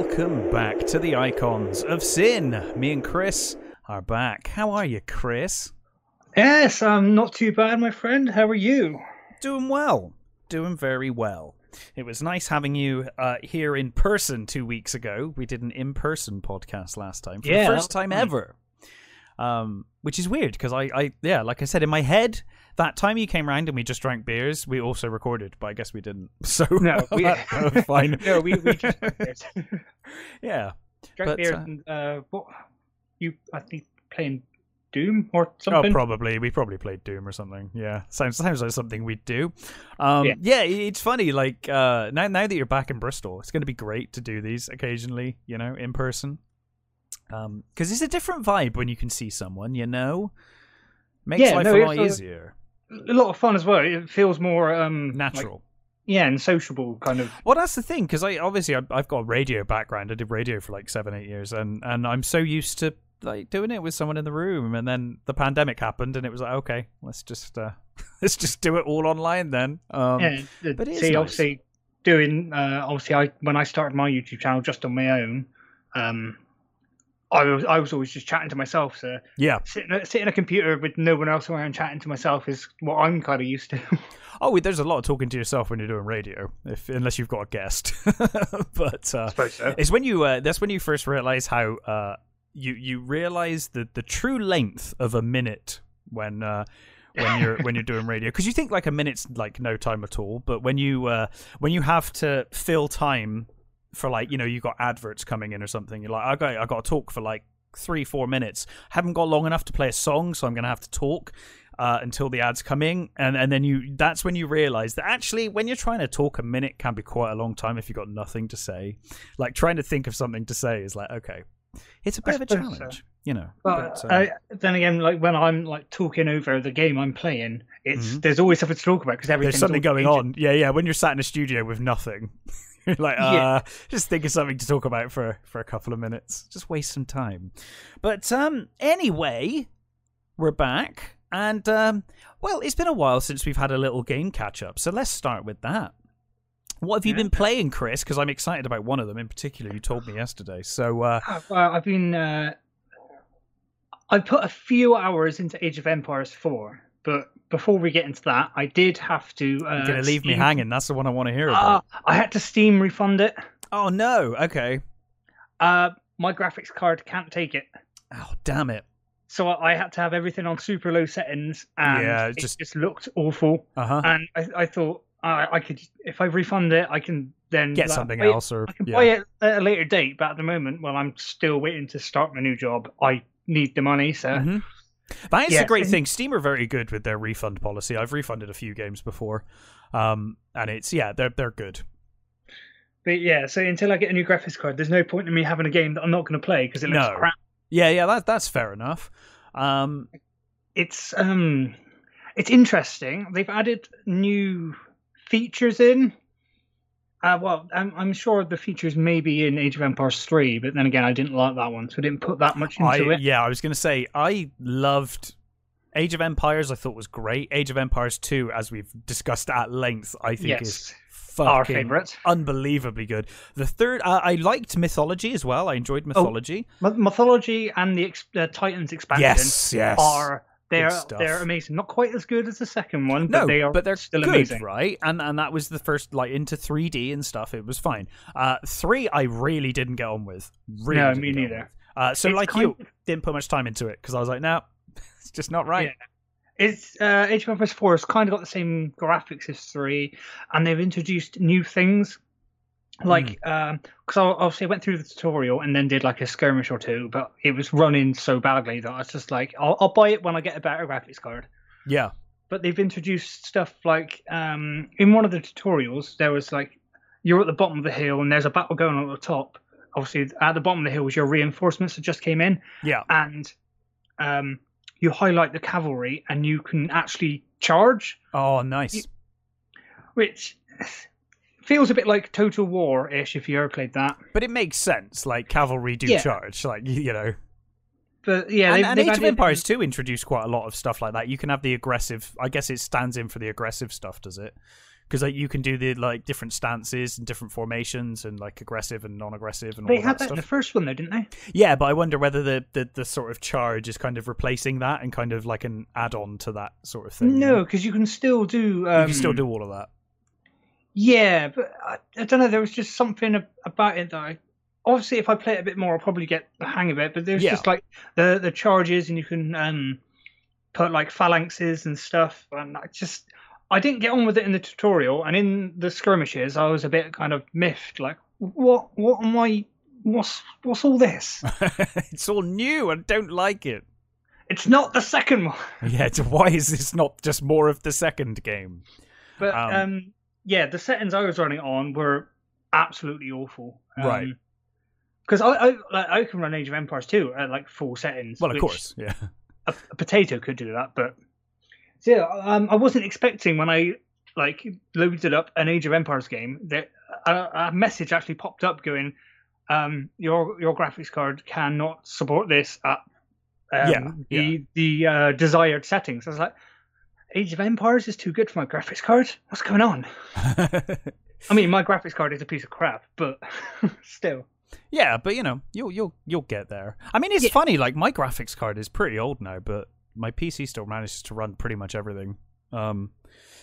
Welcome back to the Icons of Sin. Me and Chris are back. How are you, Chris? Yes, I'm not too bad, my friend. How are you? Doing well. Doing very well. It was nice having you uh, here in person two weeks ago. We did an in person podcast last time for Yeah, the first time ever. Um, which is weird because I, I, yeah, like I said, in my head, that time you came round and we just drank beers, we also recorded, but I guess we didn't. So No, we- that fine. no, we, we just yeah. drank But, beer uh, and uh, what you I think playing Doom or something. Oh, something. probably. We probably played Doom or something. Yeah, sounds sounds like something we'd do. Um, yeah. Yeah. it's funny. Like uh, now, now that you're back in Bristol, it's going to be great to do these occasionally. You know, in person. Um, because it's a different vibe when you can see someone. You know, makes Yeah, life no, a lot easier, a lot of fun as well. It feels more um like- natural. yeah, and sociable kind of. Well, that's the thing because I obviously I, I've got a radio background. I did radio for like seven, eight years, and and I'm so used to like doing it with someone in the room. And then the pandemic happened, and it was like, okay, let's just uh, let's just do it all online then. Um, yeah, the- but see, nice. obviously doing uh, obviously I when I started my YouTube channel just on my own, um, I was I was always just chatting to myself. So yeah. sitting sitting a computer with no one else around chatting to myself is what I'm kind of used to. Oh, there's a lot of talking to yourself when you're doing radio, if unless you've got a guest. but uh, so. it's when you uh, that's when you first realize how uh, you you realize the the true length of a minute when. Uh, when you're when you're doing radio because you think like a minute's like no time at all but when you uh when you have to fill time for like you know you got adverts coming in or something you're like i got i got to talk for like three four minutes haven't got long enough to play a song so i'm gonna have to talk uh, until the ads come in and and then you that's when you realize that actually when you're trying to talk a minute can be quite a long time if you've got nothing to say like trying to think of something to say is like okay it's a bit I of a suppose so. challenge you know But but, uh, I, then again, like when I'm like talking over the game I'm playing, it's Mhm. there's always something to talk about because everything's there's something going changing. on. Yeah, yeah. When you're sat in a studio with nothing, like, uh, Yeah. just think of something to talk about for for a couple of minutes. Just waste some time. But um, anyway, we're back, and um, well, it's been a while since we've had a little game catch up. So let's start with that. What have you Yeah. been playing, Chris? Because I'm excited about one of them in particular. You told me yesterday. So uh, Uh, Well, I've been uh, I put a few hours into Age of Empires 4, but before we get into that, I did have to. Uh, you're gonna leave me hanging. That's the one I want to hear about. I had to Steam refund it. oh no. Okay. Uh, my graphics card can't take it. Oh damn it. So I had to have everything on super low settings, and Yeah, it just- just, looked awful. Uh huh. And I, I thought uh, I could, if I refund it, I can then Get like, something buy else, or I can yeah. buy it at a later date, but at the moment, while I'm still waiting to start my new job, I need the money. So Mhm. That is Yeah, the great thing. Steam are very good with their refund policy. I've refunded a few games before, um, and it's yeah, they're they're good. But yeah, so until I get a new graphics card, there's no point in me having a game that I'm not going to play because it looks No. crap. Yeah, yeah, that that's fair enough. Um, It's um, it's interesting. They've added new features in. Uh, well, I'm, I'm sure the features may be in Age of Empires 3, but then again, I didn't like that one, so I didn't put that much into I it. yeah, I was gonna say I loved Age of Empires. I thought was great. Age of Empires two, as we've discussed at length, I think is our favourite. unbelievably good. The third, uh, I liked mythology as well. I enjoyed Oh, mythology. My- Mythology and the uh, Titans expansion yes, yes. are they're stuff. they're amazing. Not quite as good as the second one, but they are but they're still good, amazing. right? And and that was the first like into 3D and stuff. It was fine. Uh, three, I really didn't get on with. Really No, me neither. Uh, so It's like you, didn't put much time into it because I was like, no, it's just not right. It's uh, Age of Empires 4 has kind of got the same graphics as 3, and they've introduced new things. Like, because obviously I went through the tutorial and then did like a skirmish or two, but it was running so badly that I was just like, I'll, I'll buy it when I get a better graphics card. Yeah, But they've introduced stuff like, um, in one of the tutorials, there was like, you're at the bottom of the hill and there's a battle going on at the top. Obviously, at the bottom of the hill was your reinforcements that just came in yeah. and um, you highlight the cavalry and you can actually charge, Oh, nice. You- which feels a bit like Total War ish if you ever played that. but it makes sense. Like cavalry do Yeah. charge, like you you know. But yeah, and, and Age of Empires 2 introduced quite a lot of stuff like that. You can have the aggressive. I guess it stands in for the aggressive stuff, does it? because like you can do the like different stances and different formations and like aggressive and non-aggressive and They all had that that in the first one, though, didn't they? Yeah, but I wonder whether the, the the sort of charge is kind of replacing that and kind of like an add-on to that sort of thing. you know? No, because you can still do. Um, you can still do all of that. Yeah, but I, I don't know. There was just something about it that I. Obviously, if I play it a bit more, I'll probably get the hang of it. But there's Yeah. just like the the charges, and you can um put like phalanxes and stuff. And I just I didn't get on with it in the tutorial, and in the skirmishes, I was a bit kind of miffed. Like, what what am I? What's what's all this? it's all new. I don't like it. It's not the second one. Yeah, why is this not just more of the second game? But Um, um, yeah, the settings I was running on were absolutely awful. Um, Right. Because I, I like, I can run Age of Empires too at like full settings. Well, of course, yeah. a, a potato could do that, but so, yeah, um, I wasn't expecting when I like loaded up an Age of Empires game that a, a message actually popped up going, um, "Your your graphics card cannot support this at um, Yeah, the the uh, desired settings." I was like, "Age of Empires is too good for my graphics card. What's going on?" I mean, my graphics card is a piece of crap, but still. yeah, but you know, you'll you'll you'll get there. I mean, it's Yeah. funny. Like my graphics card is pretty old now, but my PC still manages to run pretty much everything. Um,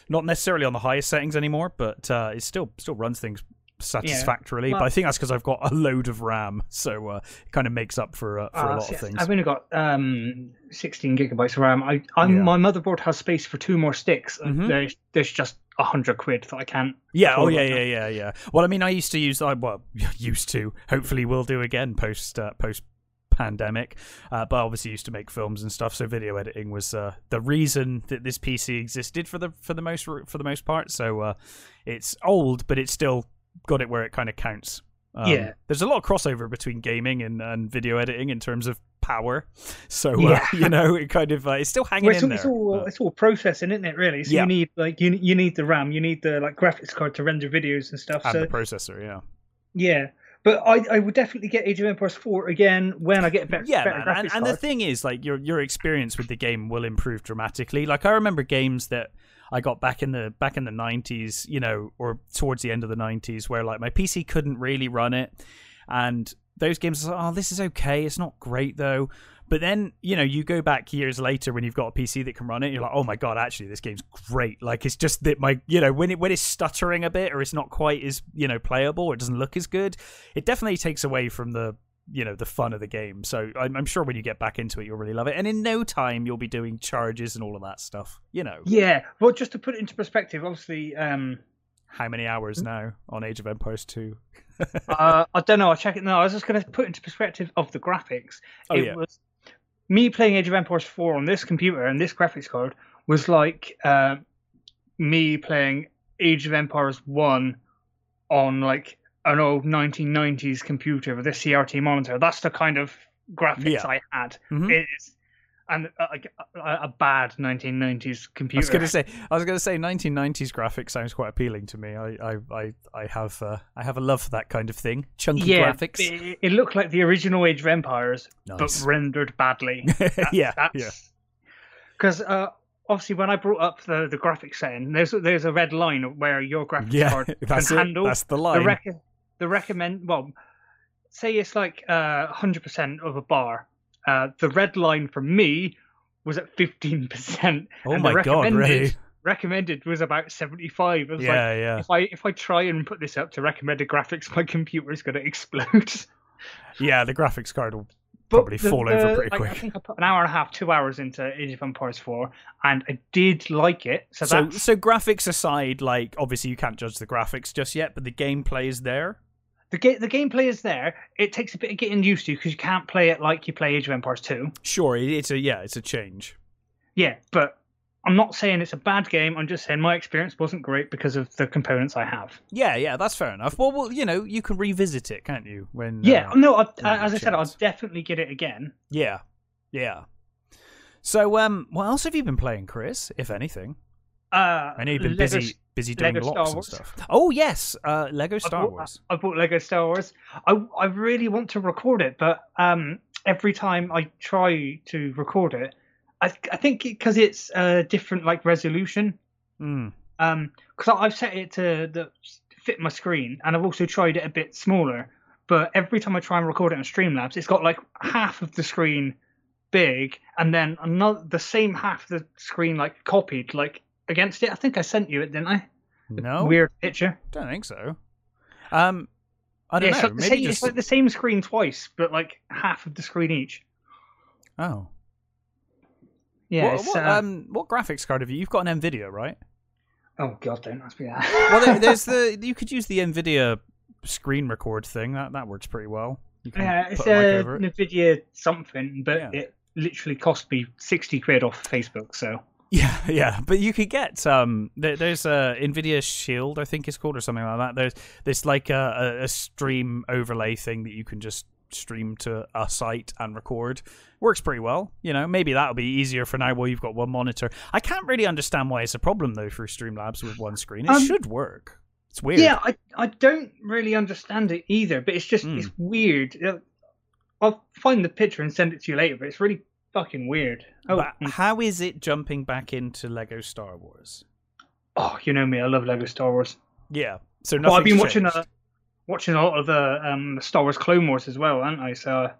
not necessarily on the highest settings anymore, but uh, it still still runs things satisfactorily. Well- but I think that's because I've got a load of RAM, so uh, it kind of makes up for uh, for a Uh, lot of things. I've only got um, 16 gigabytes of RAM. I, I'm, Yeah. My motherboard has space for two more sticks. and Mhm. There's, there's just a hundred quid that I can't. Yeah. Oh, yeah, yeah, yeah, yeah. Well, I mean, I used to use. I well, used to. Hopefully, will do again post uh, post pandemic. Uh, but I obviously used to make films and stuff, so video editing was uh, the reason that this PC existed for the for the most for the most part. So uh, it's old, but it's still got it where it kind of counts. Um, Yeah. There's a lot of crossover between gaming and, and video editing in terms of power. So uh, Yeah. you know, it kind of uh, it's still hanging Well, it's, in all- it's there. all but- it's all processing, isn't it? Really. So Yeah. you need like you you need the RAM, you need the like graphics card to render videos and stuff. and so the processor, yeah. yeah, but I I would definitely get Age of Empires 4 again when I get a better, yeah, better man. And, and the thing is, like your your experience with the game will improve dramatically. Like I remember games that I got back in the back in the nineties, you know, or towards the end of the nineties, where like my PC couldn't really run it, and those games, like, oh, this is okay. It's not great though. But then, you know, you go back years later when you've got a PC that can run it, you're like, oh my god, actually, this game's great. Like, it's just that my, you know, when it when it's stuttering a bit or it's not quite as, you know, playable or it doesn't look as good, it definitely takes away from the, you know, the fun of the game. So I'm, I'm sure when you get back into it, you'll really love it. And in no time, you'll be doing charges and all of that stuff. You know, Yeah, well, just to put it into perspective, obviously, um, how many hours now on Age of Empires 2? uh, I don't know. I'll check it now. I was just going to put into perspective of the graphics. Oh, it yeah. was me playing Age of Empires 4 on this computer and this graphics card was like uh, me playing Age of Empires 1 on like an old 1990s computer with a CRT monitor. That's the kind of graphics Yeah. I had. Mhm. It is, and uh, like a, a bad 1990s computer. I was gonna say, I was gonna say, 1990s graphics sounds quite appealing to me. I, I, I, I have, uh, I have a love for that kind of thing. Chunky yeah, graphics. It, it looked like the original Age of Empires, Nice. but rendered badly. yeah, yeah. Because uh, obviously, when I brought up the, the graphics setting, there's there's a red line where your graphics Yeah, card that's can it. handle That's the the line. rec- the recommend. Well, say it's like uh, 100% of a bar. Uh, the red line for me was at 15%. oh my the god, recommended, really? Recommended was about 75. I was like, Yeah, yeah, if I if I try and put this up to recommend recommended graphics, my computer is going to explode. yeah. The graphics card will But Probably fall over pretty like, I quick. think I put an hour and a half, two hours into Age of Empires 4, and I did like it. So, So, that's, so graphics aside, like obviously you can't judge the graphics just yet, but the gameplay is there. The ga- the gameplay is there. It takes a bit of getting used to because you can't play it like you play Age of Empires 2. Sure, it's a yeah, it's a change. Yeah, but I'm not saying it's a bad game. I'm just saying my experience wasn't great because of the components I have. Yeah, yeah, that's fair enough. Well, well, you know, you can revisit it, can't you? When Yeah, uh, no, I, as I said, I'll definitely get it again. yeah, yeah. So, um, what else have you been playing, Chris? If anything, Uh, I know you've been Lego- busy, busy doing Lego lots Star and stuff. Oh yes, uh, Lego I Star bought- Wars. I bought Lego Star Wars. I I really want to record it, but um, every time I try to record it, I I think because it's a different like resolution, Mm. Um, because I've set it to the fit my screen, and I've also tried it a bit smaller. But every time I try and record it on Streamlabs, it's got like half of the screen big, and then another the same half of the screen like copied like against it. I think I sent you it, didn't I? No, Weird picture. don't think so. Um, I don't Yeah, it's, know. like the Maybe same, just it's like the same screen twice, but like half of the screen each. oh. Yeah. what, what, uh, um, what graphics card have you? You've got an Nvidia, right? oh god, don't ask me that. Well, there, there's the you could use the Nvidia screen record thing. That that works pretty well. You can yeah, it's a a it. Nvidia something, but Yeah. it literally cost me sixty quid off Facebook. So Yeah, yeah, but you could get um. There, there's a Nvidia Shield, I think it's called, or something like that. There's there's like a, a, stream overlay thing that you can just stream to a site and record. Works pretty well. You know, maybe that'll be easier for now while you've got one monitor. I can't really understand why it's a problem though for Streamlabs with one screen. It Um, should work. It's weird. yeah, I I don't really understand it either. But it's just Mm. it's weird. Uh, I'll find the picture and send it to you later. But it's really fucking weird. Oh, mm. how is it jumping back into Lego Star Wars? oh, you know me. I love Lego Star Wars. Yeah. So Well, I've been nothing's watching a, watching a lot of the um Star Wars Clone Wars as well, haven't I? So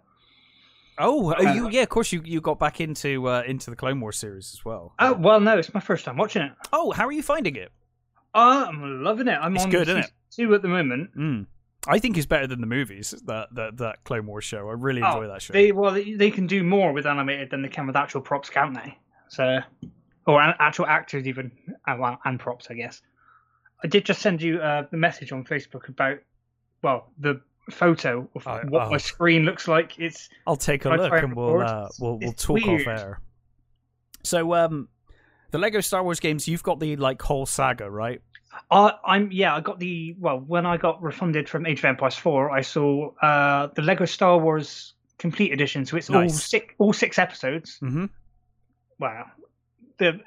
Oh, Uh, you yeah, of course you you got back into uh, into the Clone Wars series as well. oh well, no, it's my first time watching it. Oh, how are you finding it? Uh, I'm loving it. I'm It's on good, isn't season two at the moment. Mm. I think it's better than the movies. That that that Clone Wars show. I really Oh, enjoy that show. They well, they, they can do more with animated than they can with actual props, can't they? So, or an, actual actors even, uh, well, and props, I guess. I did just send you uh, the message on Facebook about, well, the photo of Oh, what oh. my screen looks like. It's I'll take a look and and we'll uh, we'll we'll talk weird. off air. So um, the Lego Star Wars games. You've got the like whole saga, right? Uh, I'm yeah. I got the well when I got refunded from Age of Empires Four. I saw uh, the Lego Star Wars Complete Edition. So it's all six all six episodes. Mm-hmm. Wow, the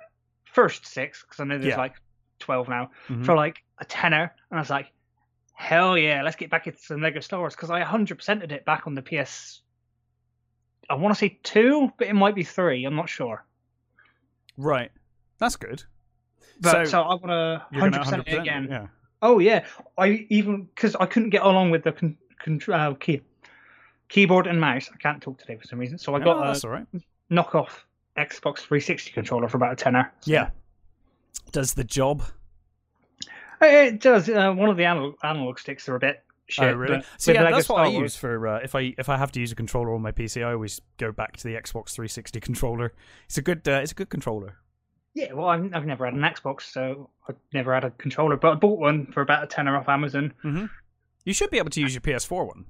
first six because I know there's Yeah. like twelve now Mhm. for like a tenner, and I was like, hell yeah, let's get back into some Lego Star Wars because I 100%ed it back on the PS. I want to say two, but it might be three. I'm not sure. Right. That's good. But So, so, I want to You're gonna 100% it again. Yeah. Oh yeah, I even because I couldn't get along with the con- control uh, key keyboard and mouse. I can't talk today for some reason, so I Oh, got that's a all right. knockoff Xbox 360 controller for about a tenner. So- Yeah. Does the job? it does. Uh, one of the analog, analog sticks are a bit shit. oh, really? but So yeah, Lego that's what I use for uh, if I if I have to use a controller on my PC. I always go back to the Xbox 360 controller. It's a good uh, it's a good controller. Yeah, well, I've, I've never had an Xbox, so I've never had a controller, but I bought one for about a tenner off Amazon. You should be able to use your PS4 one.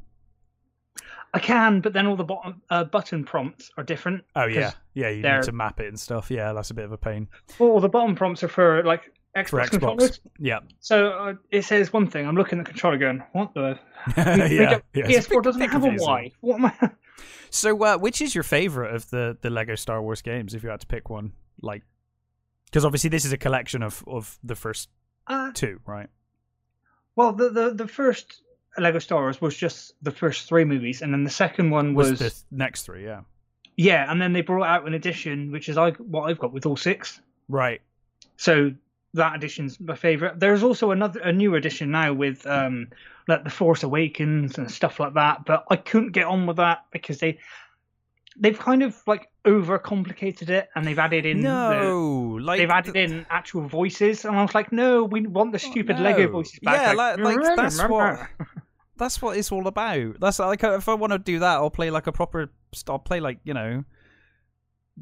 I can, but then all the bottom, uh, button prompts are different. Oh yeah, yeah. You need to map it and stuff. Yeah, that's a bit of a pain All the bottom prompts are for like Xbox, for Xbox. controllers. Yeah, So uh, it says one thing. I'm looking at the controller, going, "What the? yeah, yeah. don't- It's a PS4 bit- doesn't have a confusing. Y. What am I? So, uh, which is your favorite of the the Lego Star Wars games? If you had to pick one, like, because obviously this is a collection of of the first Uh, two, right? well, the, the the first Lego Star Wars was just the first three movies, and then the second one Was, was, the th- next three? Yeah, yeah, and then they brought out an edition, which is I what I've got with all six. right. So that edition's my favorite. There's also another a new edition now with um like the Force Awakens and stuff like that, but I couldn't get on with that because they they've kind of like overcomplicated it and they've added in the, No, like they've added th- in actual voices and I was like, no, we want the stupid no. Lego voices back. Yeah, like- like, that's what- That's what it's all about. That's like if I want to do that, I'll play like a proper. I'll play like you know,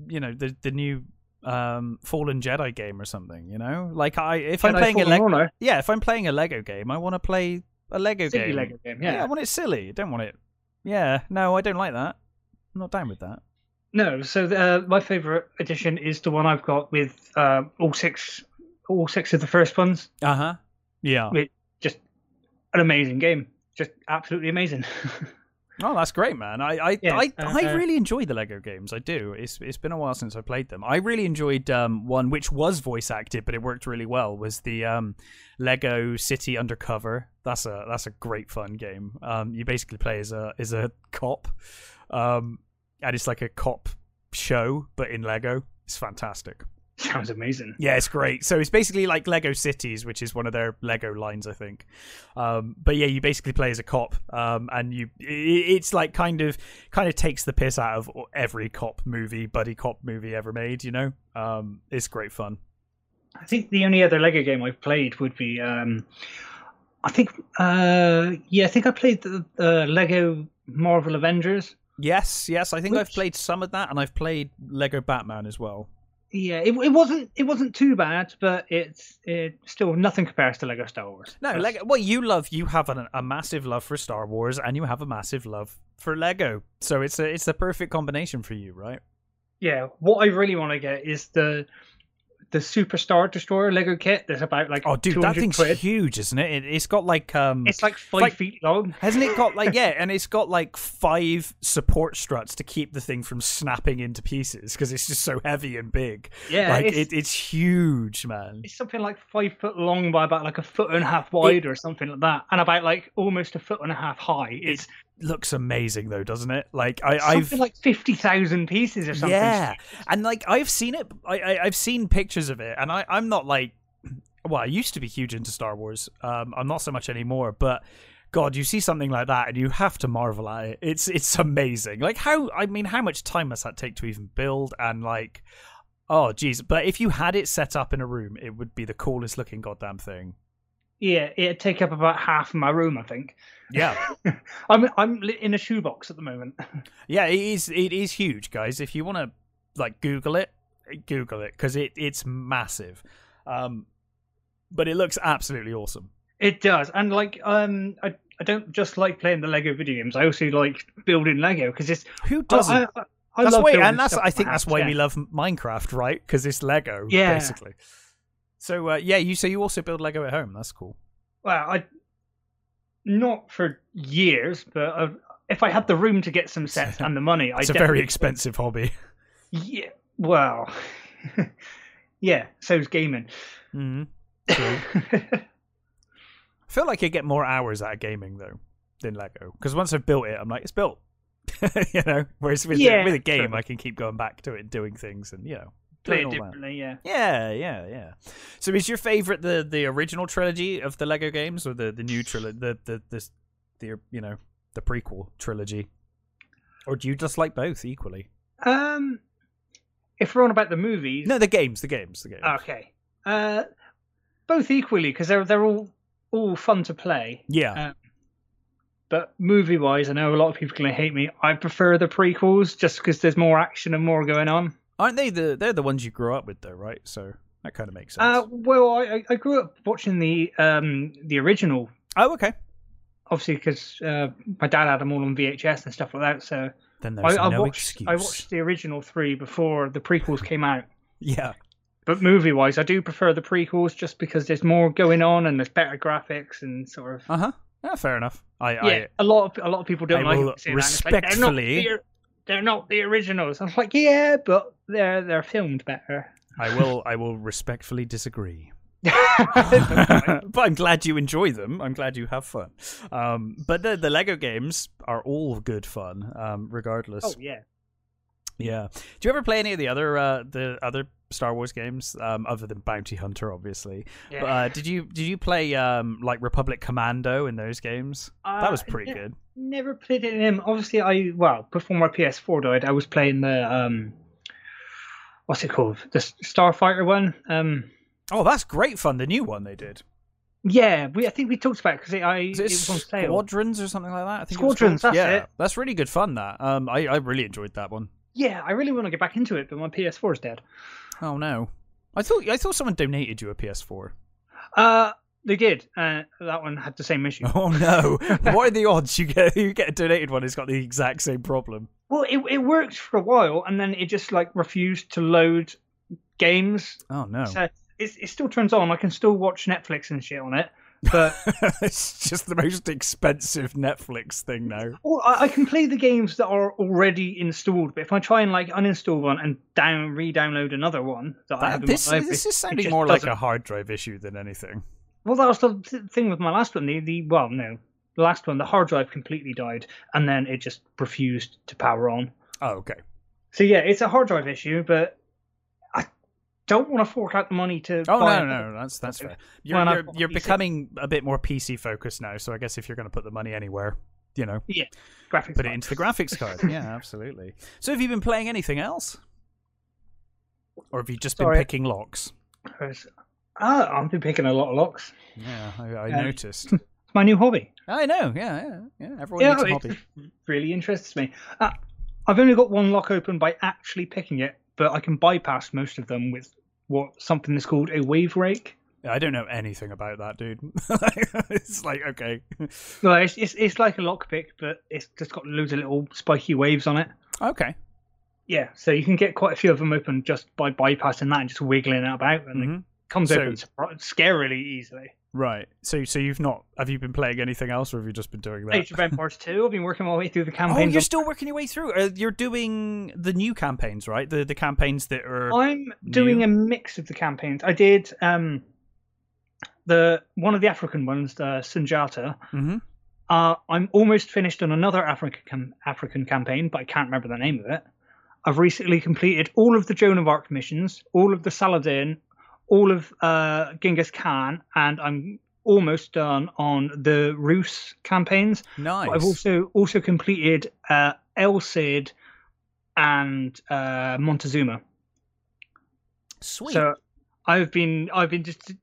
you know the the new um Fallen Jedi game or something. You know, like I if I'm playing a Lego, yeah, if I'm playing a Lego game, I want to play a Lego silly game. Lego game, Yeah. yeah. I want it silly. I don't want it. Yeah, no, I don't like that. I'm not down with that. No, so uh, my favorite edition is the one I've got with uh, all six, all six of the first ones. Uh huh. Yeah. Just an amazing game, just absolutely amazing. Oh, that's great, man. I I Yeah, I, uh, I uh, really enjoy the Lego games. I do. It's it's been a while since I played them. I really enjoyed um one which was voice acted, but it worked really well. Was the um Lego City Undercover? That's a that's a great fun game. Um, you basically play as a as a cop, um, and it's like a cop show, but in Lego. It's fantastic. Sounds amazing. Yeah, it's great. So it's basically like Lego Cities, which is one of their Lego lines, I think. Um, but yeah, you basically play as a cop, um, and you it's like kind of kind of takes the piss out of every cop movie, buddy cop movie ever made. You know, um, it's great fun. I think the only other Lego game I've played would be, um, I think, uh, yeah, I think I played the, the Lego Marvel Avengers. Yes, yes, I think Which... I've played some of that, and I've played Lego Batman as well. Yeah, it, it wasn't it wasn't too bad, but it's it still nothing compares to Lego Star Wars. No, Lego. Well, you love you have a, a massive love for Star Wars, and you have a massive love for Lego, so it's a it's the perfect combination for you, right? Yeah, what I really want to get is the the Superstar Destroyer Lego kit. There's about like oh, dude, that thing's quid. huge, isn't it? it? has got like um, it's like five like, feet long, hasn't it? Got like yeah, and it's got like five support struts to keep the thing from snapping into pieces because it's just so heavy and big. Yeah, like it's, it, it's huge, man. It's something like five foot long by about like a foot and a half wide it, or something like that, and about like almost a foot and a half high. It's looks amazing though, doesn't it? Like I, Something I've like fifty thousand pieces or something. Yeah, and like I've seen it. I, I have seen pictures of it, and I I'm not like, well, I used to be huge into Star Wars. Um, I'm not so much anymore, but. God, you see something like that and you have to marvel at it. It's it's amazing. Like how I mean, how much time must that take to even build? And like, oh geez. But if you had it set up in a room, it would be the coolest looking goddamn thing. Yeah, it'd take up about half of my room, I think. Yeah, I'm I'm in a shoebox at the moment. yeah, it is it is huge, guys. If you want to like Google it, Google it because it it's massive. Um, but it looks absolutely awesome. It does, and like um, I I don't just like playing the Lego video games. I also like building Lego because it's who doesn't. I, I, I that's why, and that's I think that's why yeah. we love Minecraft, right? Because it's Lego, yeah. basically. So uh, yeah, you so you also build Lego at home. That's cool. Well, I not for years, but uh, if I had the room to get some sets and the money, it's I a very expensive hobby. Yeah, well, yeah. So's gaming. Mm-hmm. I feel like I get more hours out of gaming though than Lego because once I've built it, I'm like, it's built. you know, whereas with, yeah, with a game, true. I can keep going back to it and doing things, and you know, play it differently. Yeah. Yeah, yeah, yeah. So, is your favorite the the original trilogy of the Lego games, or the the new trilogy, the the the, the you know the prequel trilogy, or do you just like both equally? Um, if we're on about the movies, no, the games, the games, the games. Okay, uh, both equally because they're they're all all fun to play. Yeah. Um, but movie wise, I know a lot of people are going to hate me. I prefer the prequels just because there's more action and more going on. Aren't they the they're the ones you grew up with though, right? So that kind of makes sense. Uh, well, I, I grew up watching the um the original. Oh, okay. Obviously, because uh, my dad had them all on VHS and stuff like that. So then there's I, no watched, excuse. I watched the original three before the prequels came out. Yeah. But movie wise, I do prefer the prequels just because there's more going on and there's better graphics and sort of. Uh huh. Yeah, fair enough. I, yeah, I, a lot of a lot of people don't I like will it. Respectfully, like, they're not the originals. I'm like, yeah, but they're they're filmed better. I will I will respectfully disagree. but I'm glad you enjoy them. I'm glad you have fun. Um, but the the Lego games are all good fun, um, regardless. Oh yeah, yeah. Do you ever play any of the other uh, the other Star Wars games, um, other than Bounty Hunter, obviously? Yeah. Uh, did you did you play um, like Republic Commando in those games? Uh, that was pretty good never played it in him. Obviously, I well before my PS4 died, I was playing the um, what's it called, the Starfighter one. Um, oh, that's great fun. The new one they did. Yeah, we I think we talked about it because it, I it, it was on sale. Squadrons or something like that. I think Squadrons. That's yeah, it. That's really good fun. That um, I I really enjoyed that one. Yeah, I really want to get back into it, but my PS4 is dead. Oh no, I thought I thought someone donated you a PS4. Uh, they did. Uh, that one had the same issue. Oh no! what are the odds you get you get a donated one? It's got the exact same problem. Well, it it worked for a while, and then it just like refused to load games. Oh no! So it it still turns on. I can still watch Netflix and shit on it, but it's just the most expensive Netflix thing now. Well, I, I, can play the games that are already installed, but if I try and like uninstall one and down re-download another one that, that I have this, library, this is sounding more like a hard drive issue than anything. Well, that was the thing with my last one. The, the well, no, the last one, the hard drive completely died, and then it just refused to power on. Oh, okay. So yeah, it's a hard drive issue, but I, don't want to fork out the money to. Oh no, no, no, that's that's fair. You're you're, you're becoming a bit more PC focused now, so I guess if you're going to put the money anywhere, you know, graphics. put it into the graphics card. Yeah, absolutely. So have you been playing anything else, or have you just been picking locks? Ah, I've been picking a lot of locks. Yeah, I, I Um, noticed. It's my new hobby. I know. Yeah, yeah, yeah. Everyone yeah, needs a hobby. really interests me. Uh, I've only got one lock open by actually picking it, but I can bypass most of them with what something is called a wave rake. I don't know anything about that, dude. it's like okay, No, it's, it's it's like a lockpick, but it's just got loads of little spiky waves on it. okay. Yeah, so you can get quite a few of them open just by bypassing that and just wiggling it about, and Mhm. Comes So- open scarily easily. Right. So, so you've not have you been playing anything else, or have you just been doing that? Age of Empires 2, I've been working my way through the campaign. Oh, you're still working your way through. Uh, you're doing the new campaigns, right? The the campaigns that are. I'm doing new? a mix of the campaigns. I did um the one of the African ones, the Sundjata. Mhm. Uh, I'm almost finished on another African African campaign, but I can't remember the name of it. I've recently completed all of the Joan of Arc missions, all of the Saladin, all of uh, Genghis Khan, and I'm almost done on the Rus campaigns. Nice. But I've also also completed uh, El Cid and uh, Montezuma. Sweet. So I've been I've been just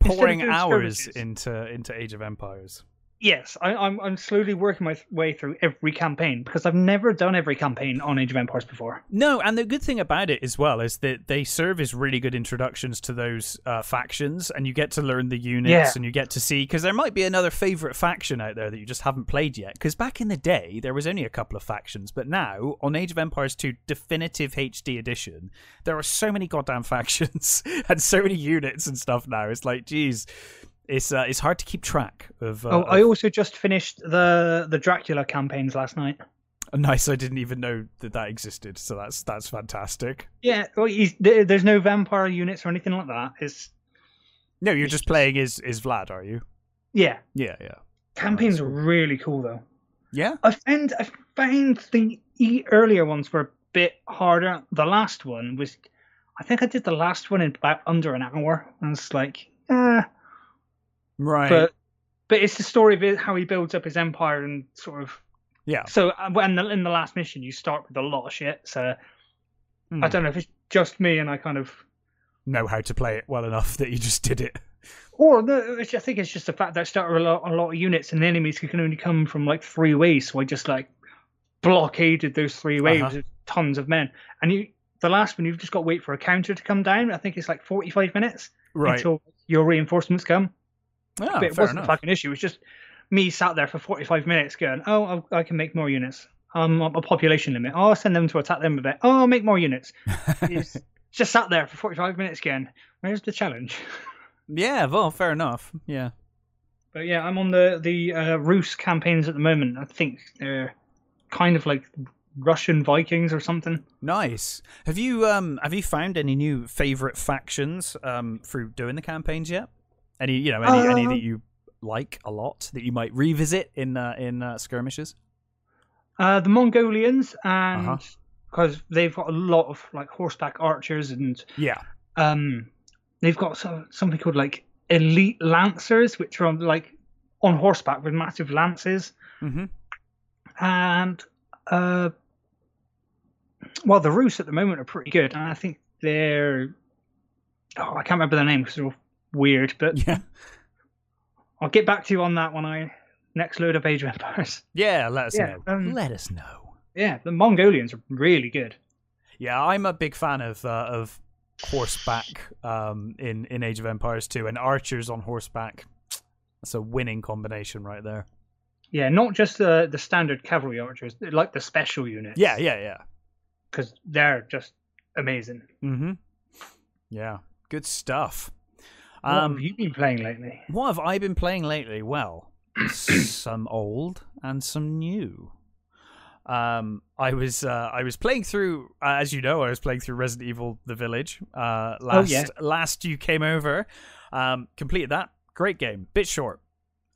Pouring hours into into Age of Empires. Yes I, I'm I'm slowly working my way through every campaign because I've never done every campaign on Age of Empires before. No, and the good thing about it as well is that they serve as really good introductions to those uh, factions, and you get to learn the units, Yeah. and you get to see because there might be another favorite faction out there that you just haven't played yet. Because back in the day, there was only a couple of factions, but now on Age of Empires 2 Definitive HD Edition, there are so many goddamn factions and so many units and stuff. Now it's like, geez, it's uh, it's hard to keep track of. Uh, oh, I of- also just finished the the Dracula campaigns last night. nice. I didn't even know that that existed, so that's that's fantastic. Yeah, well, there's no vampire units or anything like that. It's No, you're It's just just- playing as as Vlad, are you? yeah, Yeah, yeah. campaigns cool. are really cool though. Yeah? I found I found the earlier ones were a bit harder. The last one was, I think I did the last one in about under an hour. And it's like, eh. Right. but but it's the story of it, how he builds up his empire and sort of. yeah. So when the, in the last mission, you start with a lot of shit. So Hmm. I don't know if it's just me and I kind of, know how to play it well enough that you just did it. or the, I think it's just the fact that I started with a lot, a lot of units and the enemies can only come from like three ways. So I just like blockaded those three waves Uh-huh. with tons of men. And you, the last one, you've just got to wait for a counter to come down. I think it's like forty-five minutes Right. until your reinforcements come. Oh, but it wasn't enough. a fucking issue. It was just me sat there for 45 minutes going, oh, I I can make more units. Um, a population limit. Oh, I'll send them to attack them a bit. Oh, I'll make more units. It's just sat there for 45 minutes again. Where's the challenge? yeah, well, fair enough. Yeah. But yeah, I'm on the the uh, Rus campaigns at the moment. I think they're kind of like Russian Vikings or something. Nice. Have you um have you found any new favorite factions um through doing the campaigns yet? Any you know any any that you like a lot that you might revisit in uh, in uh, skirmishes? Uh, the Mongolians, and Uh-huh. because they've got a lot of like horseback archers and Yeah. um they've got so, something called like elite lancers which are on like on horseback with massive lances Mhm. and uh well the Rus at the moment are pretty good and i think they're oh i can't remember their name because they're all weird but Yeah. i'll get back to you on that when i next load up age of empires Yeah, let us Yeah, know. um, let us know. yeah the mongolians are really good Yeah, I'm a big fan of uh, of horseback um, in in Age of Empires 2 and archers on horseback. That's a winning combination right there. yeah not just the the standard cavalry archers like the special units Yeah, yeah, yeah. because they're just amazing Mm-hmm. Yeah, good stuff. What Um, have you been playing lately? what have I been playing lately? Well, some old and some new. Um, I was uh, I was playing through, uh, as you know, I was playing through Resident Evil: The Village. Uh, last yeah. last you came over, um, completed that. Great game, bit short,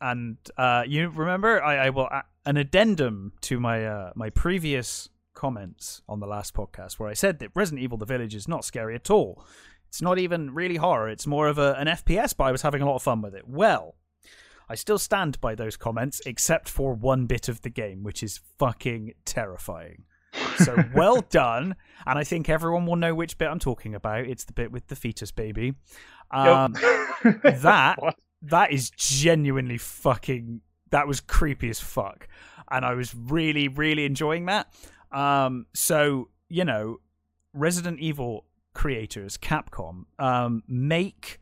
and uh, you remember I, I will an addendum to my uh, my previous comments on the last podcast where I said that Resident Evil: The Village is not scary at all. It's not even really horror. It's more of a, an FPS, but I was having a lot of fun with it. Well, I still stand by those comments, except for one bit of the game, which is fucking terrifying. So well done, and I think everyone will know which bit I'm talking about. It's the bit with the fetus baby. Um, that that is genuinely fucking. That was creepy as fuck, and I was really, really enjoying that. Um, so you know, Resident Evil creators, Capcom, um, make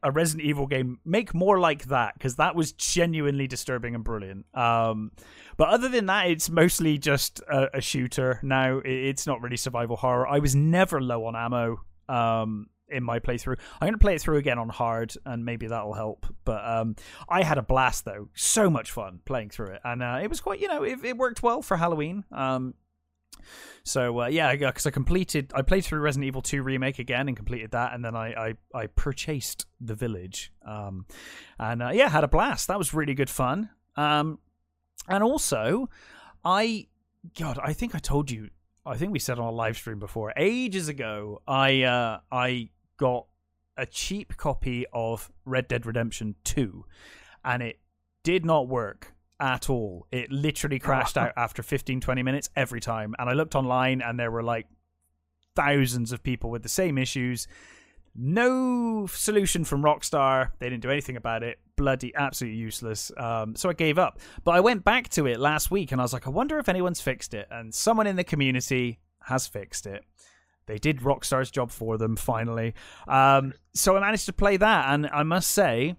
a Resident Evil game, make more like that because that was genuinely disturbing and brilliant. Um, but other than that, it's mostly just a, a shooter. Now it's not really survival horror. I was never low on ammo. Um, in my playthrough, I'm gonna play it through again on hard, and maybe that'll help. But um, I had a blast though, so much fun playing through it, and uh, it was quite, you know, it, it worked well for Halloween. Um, so uh, yeah, because I completed, I played through Resident Evil 2 remake again and completed that, and then I I, I purchased the village, um, and uh, yeah, had a blast. That was really good fun. Um, and also, I, God, I think I told you, I think we said on a live stream before, ages ago, I uh, I got a cheap copy of Red Dead Redemption 2, and it did not work at all. It literally crashed out after 15, 20 minutes every time. And I looked online and there were like thousands of people with the same issues. No solution from Rockstar. They didn't do anything about it. Bloody, absolutely useless. Um, so I gave up. But I went back to it last week and I was like, I wonder if anyone's fixed it. And someone in the community has fixed it. They did Rockstar's job for them finally. Um, so I managed to play that, and I must say,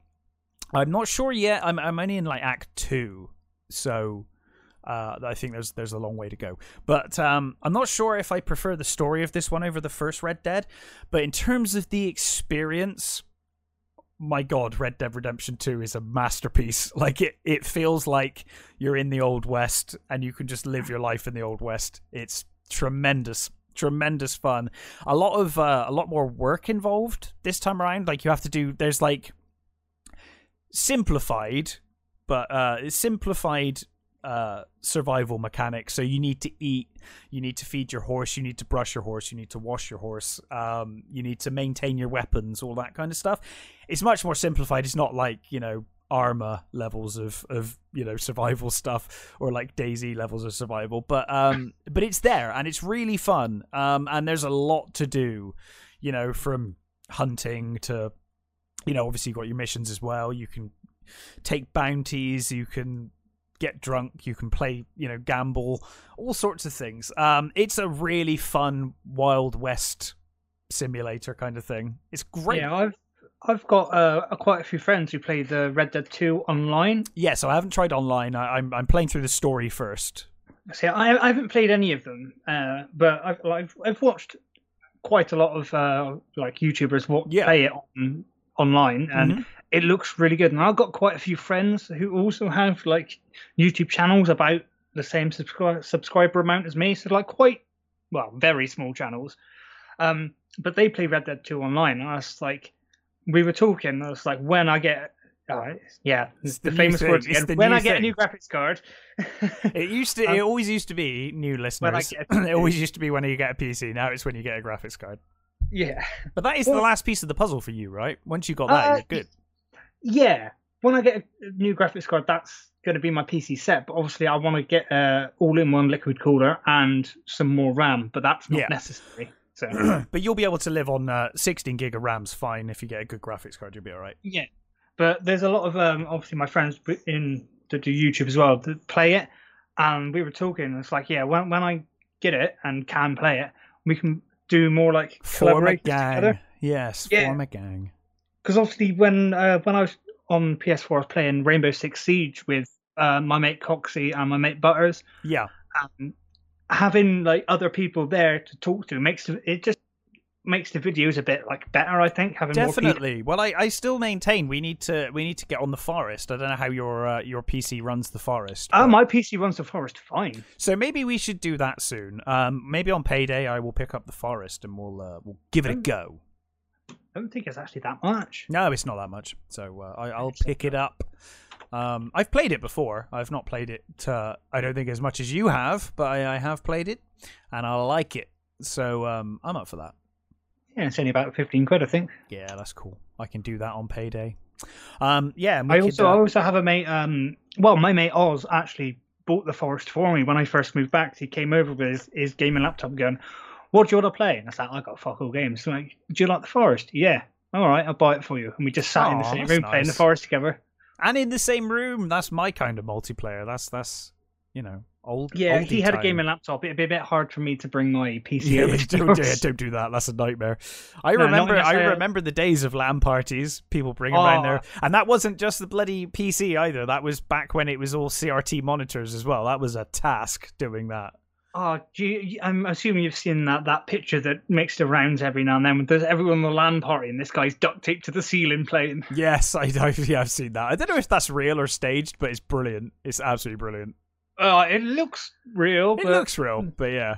I'm not sure yet. I'm I'm only in like Act Two, so uh, I think there's there's a long way to go. But um, I'm not sure if I prefer the story of this one over the first Red Dead. But in terms of the experience, my God, Red Dead Redemption Two is a masterpiece. Like it, it feels like you're in the Old West and you can just live your life in the Old West. It's tremendous tremendous fun a lot of uh, a lot more work involved this time around like you have to do there's like simplified but uh it's simplified uh survival mechanics. So you need to eat you need to feed your horse you need to brush your horse you need to wash your horse um you need to maintain your weapons all that kind of stuff. It's much more simplified. It's not like you know armor levels of of you know survival stuff or like DayZ levels of survival but um but it's there and it's really fun. Um and there's a lot to do you know from hunting to you know obviously you've got your missions as well you can take bounties you can get drunk you can play you know gamble all sorts of things um it's a really fun wild west simulator kind of thing it's great Yeah, I've I've got uh, quite a few friends who play the Red Dead 2 online. Yeah, so I haven't tried online. I, I'm I'm playing through the story first. See, I, I haven't played any of them, uh, but I've, I've I've watched quite a lot of uh, like YouTubers wa- Yeah. play it on online, and Mhm. it looks really good. And I've got quite a few friends who also have like YouTube channels about the same subscri- subscriber amount as me, so like quite well, very small channels. Um, but they play Red Dead 2 online, and I was like, we were talking. I was like, when I get, uh, yeah, It's the, the famous thing, words again. When I get a new graphics card. It used to. Um, it always used to be new When I listeners. get- it always used to be when you get a PC. Now it's when you get a graphics card. Yeah. But that is the last piece of the puzzle for you, right? Once you got that, Uh, you're good. Yeah, when I get a new graphics card, that's going to be my PC set. But obviously, I want to get a all-in-one liquid cooler and some more RAM, but that's not Yeah. necessary. So but you'll be able to live on uh, 16 gig of RAM's fine if you get a good graphics card. You'll be all right. yeah, but there's a lot of um, obviously my friends in that do YouTube as well that play it, and we were talking. It's like, yeah, when when I get it and can play it, we can do more like Form a gang. together. Yes, Yeah. form a gang. because obviously when uh, when I was on PS4, I was playing Rainbow Six Siege with uh, my mate Coxie and my mate Butters. Yeah, Um, having like other people there to talk to makes it just makes the videos a bit like better. I think having more definitely. Well, I, I still maintain we need to we need to get on the forest. I don't know how your uh, your PC runs the forest. Oh, but- my PC runs the Forest fine. So maybe we should do that soon. Um, maybe on payday I will pick up the forest and we'll uh, we'll give it a go. I don't think it's actually that much. No, it's not that much. So uh, I, I'll pick it up. Um, I've played it before. I've not played it. Uh, I don't think as much as you have, but I, I have played it, and I like it. So um, I'm up for that. Yeah, it's only about fifteen quid, I think. Yeah, that's cool. I can do that on payday. Um, yeah, I could, also uh, I also have a mate. Um, well, my mate Oz actually bought the Forest for me when I first moved back. He came over with his, his gaming laptop, going, "What do you want to play?" And I was like, "I got fuck all games." So like, "Do you like the Forest?" Yeah. All right, I'll buy it for you. And we just sat in the same room playing the. Forest together. and in the same room. That's my kind of multiplayer. That's that's you know old. Yeah, if he had a gaming laptop. It'd be a bit hard for me to bring my PC Yeah, don't, yours. don't do that. That's a nightmare. I No, remember. I necessarily. Uh, remember the days of LAN parties. People bringing around Oh. there, and that wasn't just the bloody PC either. That was back when it was all CRT monitors as well. That was a task doing that. Oh, do you, I'm assuming you've seen that that picture that makes the rounds every now and then. There's everyone in the LAN party, and this guy's duct taped to the ceiling playing. Yes, I, I yeah, I've seen that. I don't know if that's real or staged, but it's brilliant. It's absolutely brilliant. Uh, it looks real, It but looks real, but yeah.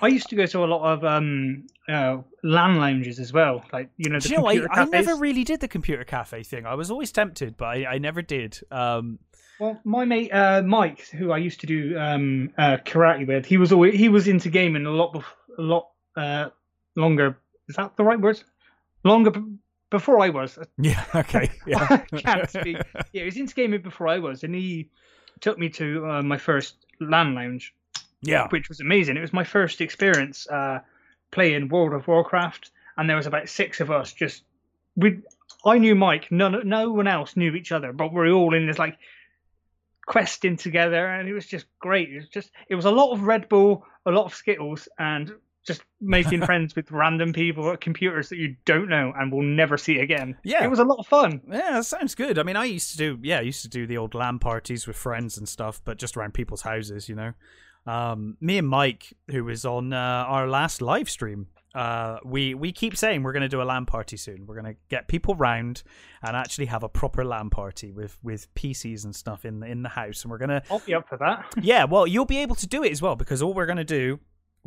I used to go to a lot of um, uh, LAN lounges as well. Like you know, the Do you know, I, I never really did the computer cafe thing. I was always tempted, but I, I never did. Um, Well, my mate uh, Mike, who I used to do um, uh, karate with, he was always he was into gaming a lot, bef- a lot uh, longer. Is that the right word? Longer b- before I was. yeah, okay, yeah. I can't speak. Yeah, he was into gaming before I was, and he took me to uh, my first LAN lounge, yeah, which was amazing. It was my first experience uh, playing World of Warcraft, and there was about six of us. Just we, I knew Mike. None, no one else knew each other, but we are all in this like questing together, and it was just great. It was just, it was a lot of Red Bull, a lot of Skittles, and just making friends with random people at computers that you don't know and will never see again. Yeah. it was a lot of fun. Yeah, that sounds good. I mean, I used to do, yeah, I used to do the old LAN parties with friends and stuff, but just around people's houses, you know. Um, me and Mike, who was on uh, our last live stream, uh, we we keep saying we're going to do a LAN party soon. We're going to get people round and actually have a proper LAN party with with PCs and stuff in in the house, and we're gonna I'll be up for that. yeah, well, you'll be able to do it as well because all we're going to do,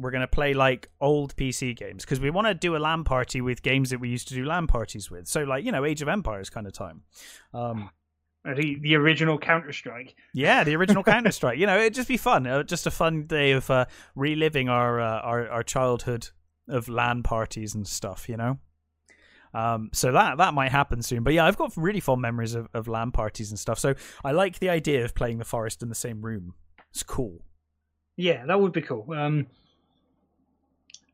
we're going to play like old PC games because we want to do a LAN party with games that we used to do LAN parties with. So, like, you know, Age of Empires kind of time. Um, The, the original Counter Strike. yeah, the original Counter Strike. You know, it'd just be fun. Uh, just a fun day of uh, reliving our, uh, our our childhood of LAN parties and stuff. You know. Um, so that that might happen soon, but yeah, I've got really fond memories of, of LAN parties and stuff. So I like the idea of playing the forest in the same room. It's cool. Yeah, that would be cool. Um,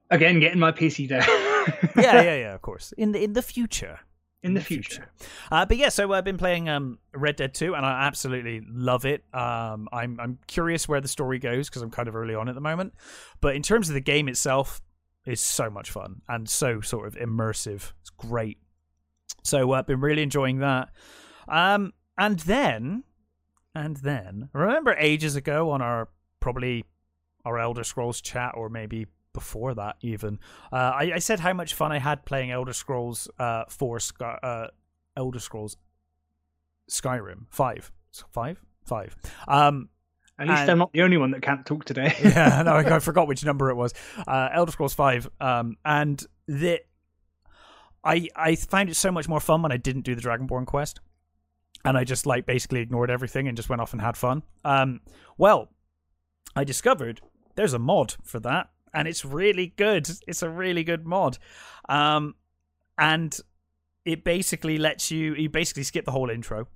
again, getting my PC there. yeah, yeah, yeah. Of course, in the in the future. In the future. Uh, but yeah, so I've been playing um, Red Dead 2, and I absolutely love it. Um, I'm I'm curious where the story goes because I'm kind of early on at the moment. But in terms of the game itself, it's so much fun and so sort of immersive. It's great. So uh, I've been really enjoying that. Um, and then, and then, remember ages ago on our probably our Elder Scrolls chat, or maybe before that even, uh, I, I said how much fun I had playing Elder Scrolls uh, 4 Sky, uh, Elder Scrolls Skyrim 5. 5? 5. Um, At least And- I'm not the only one that can't talk today. yeah, no, I I forgot which number it was. Uh, Elder Scrolls Five, um, and the I I found it so much more fun when I didn't do the Dragonborn quest, and I just like basically ignored everything and just went off and had fun. Um, well, I discovered there's a mod for that, and it's really good. It's a really good mod, um, and it basically lets you you basically skip the whole intro.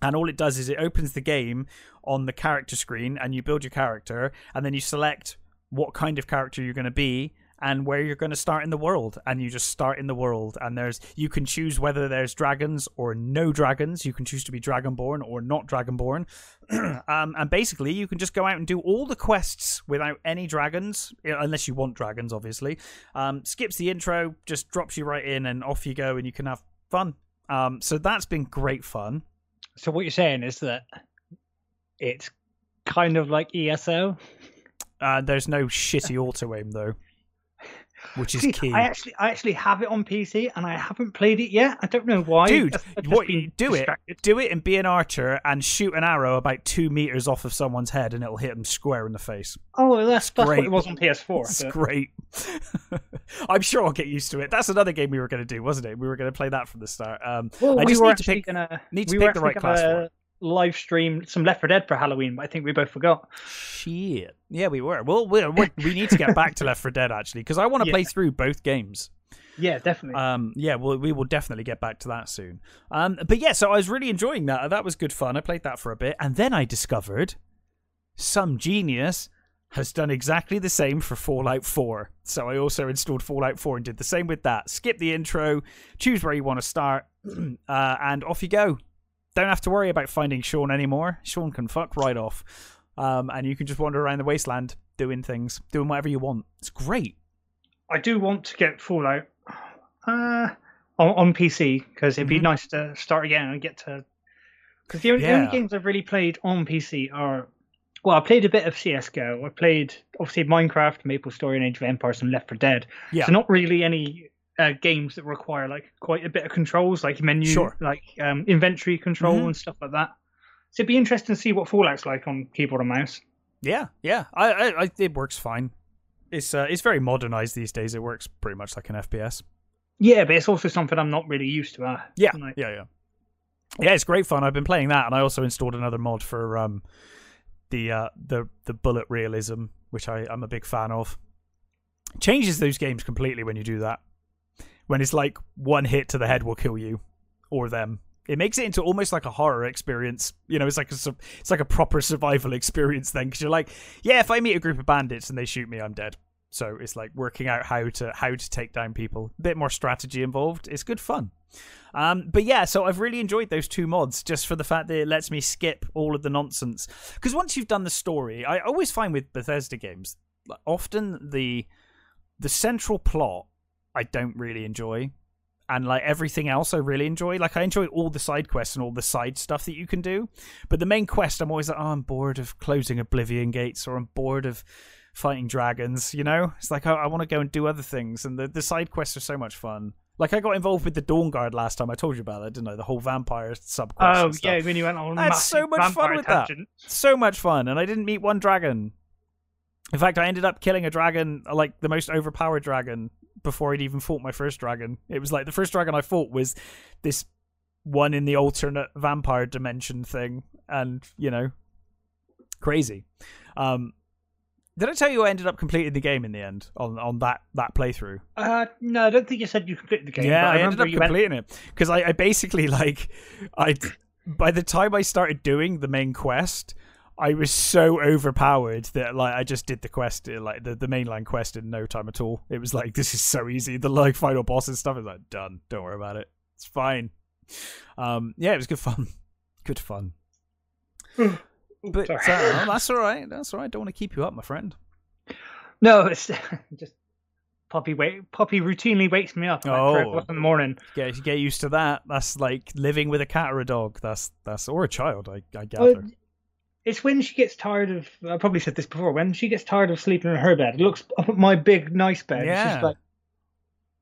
And all it does is it opens the game on the character screen and you build your character and then you select what kind of character you're going to be and where you're going to start in the world and you just start in the world and there's you can choose whether there's dragons or no dragons. You can choose to be dragonborn or not dragonborn. Um, and basically you can just go out and do all the quests without any dragons unless you want dragons obviously. Um, skips the intro just drops you right in and off you go and you can have fun. Um, so that's been great fun. So what you're saying is that it's kind of like ESO. uh, there's no shitty auto aim though which is See, key I actually, I actually have it on PC, and I haven't played it yet. I don't know why. Dude, what do it? Do it and be an archer and shoot an arrow about two meters off of someone's head, and it'll hit them square in the face. Oh, that's, that's what great. it was on PS4. It's great. I'm sure I'll get used to it. That's another game we were going to do, wasn't it? We were going to play that from the start. Um, Well, I we just were need to pick- gonna need to we pick the right actually class for gonna live stream some Left 4 Dead for Halloween, but I think we both forgot. shit. Yeah, we were. Well, we we we need to get back to Left 4 Dead actually because I want to Yeah. play through both games. Yeah, definitely. Um, yeah, well, we will definitely get back to that soon. Um, but yeah, so I was really enjoying that. That was good fun. I played that for a bit, and then I discovered some genius has done exactly the same for Fallout 4. So I also installed Fallout 4 and did the same with that. Skip the intro, choose where you want to start, uh, and off you go. Don't have to worry about finding Shaun anymore. Shaun can fuck right off. Um, and you can just wander around the wasteland doing things, doing whatever you want. It's great. I do want to get Fallout uh, on, on PC because it'd be Mhm. nice to start again and get to. Because the, only- the only games I've really played on PC are. Well, I played a bit of CSGO. I played, obviously, Minecraft, Maple Story, and Age of Empires, and Left 4 Dead. Yeah. So, not really any uh, games that require like quite a bit of controls, like menu, Sure. like um, inventory control Mhm. and stuff like that. So, it'd be interesting to see what Fallout's like on keyboard and mouse. Yeah, yeah. I, I, I it works fine. It's uh, it's very modernized these days. It works pretty much like an FPS. Yeah, but it's also something I'm not really used to. Uh, Yeah, like- yeah, yeah. Yeah, it's great fun. I've been playing that, and I also installed another mod for um the uh the the bullet realism, which I I'm a big fan of. Changes those games completely when you do that. When it's like one hit to the head will kill you, or them. It makes it into almost like a horror experience. You know, it's like a it's like a proper survival experience then, because you're like, yeah, if I meet a group of bandits and they shoot me, I'm dead. So it's like working out how to how to take down people. A bit more strategy involved. It's good fun. Um, but yeah, so I've really enjoyed those two mods just for the fact that it lets me skip all of the nonsense. Because once you've done the story, I always find with Bethesda games, often the the central plot I don't really enjoy, and like everything else I really enjoy. Like I enjoy all the side quests and all the side stuff that you can do, but the main quest I'm always like, oh, I'm bored of closing Oblivion gates, or I'm bored of fighting dragons. You know, it's like I, I want to go and do other things, and the the side quests are so much fun. Like I got involved with the Dawnguard last time. I told you about that, didn't I? The whole vampire sub quest. Oh yeah, when you went on I had so much fun with that. so much fun, and I didn't meet one dragon. In fact, I ended up killing a dragon, like the most overpowered dragon, before I'd even fought my first dragon. It was like the first dragon I fought was this one in the alternate vampire dimension thing, and you know, crazy. Um, did I tell you I ended up completing the game in the end on on that that playthrough? Uh, no, I don't think you said you completed the game. Yeah, I, I, ended up you went. completing it because I, I basically like I by the time I started doing the main quest, I was so overpowered that like I just did the quest uh, like the the mainline quest in no time at all. It was like this is so easy. The like final boss and stuff is like done. Don't worry about it. It's fine. Um, yeah, it was good fun. Good fun. But uh, that's all right. That's all right. Don't want to keep you up, my friend. No, it's just Poppy. Wait, Poppy routinely wakes me up at like three Oh. in the morning. Get get used to that. That's like living with a cat or a dog. That's that's or a child. I I Well, gather. It's when she gets tired of. I probably said this before. When she gets tired of sleeping in her bed, looks up at my big nice bed. Yeah. She's like,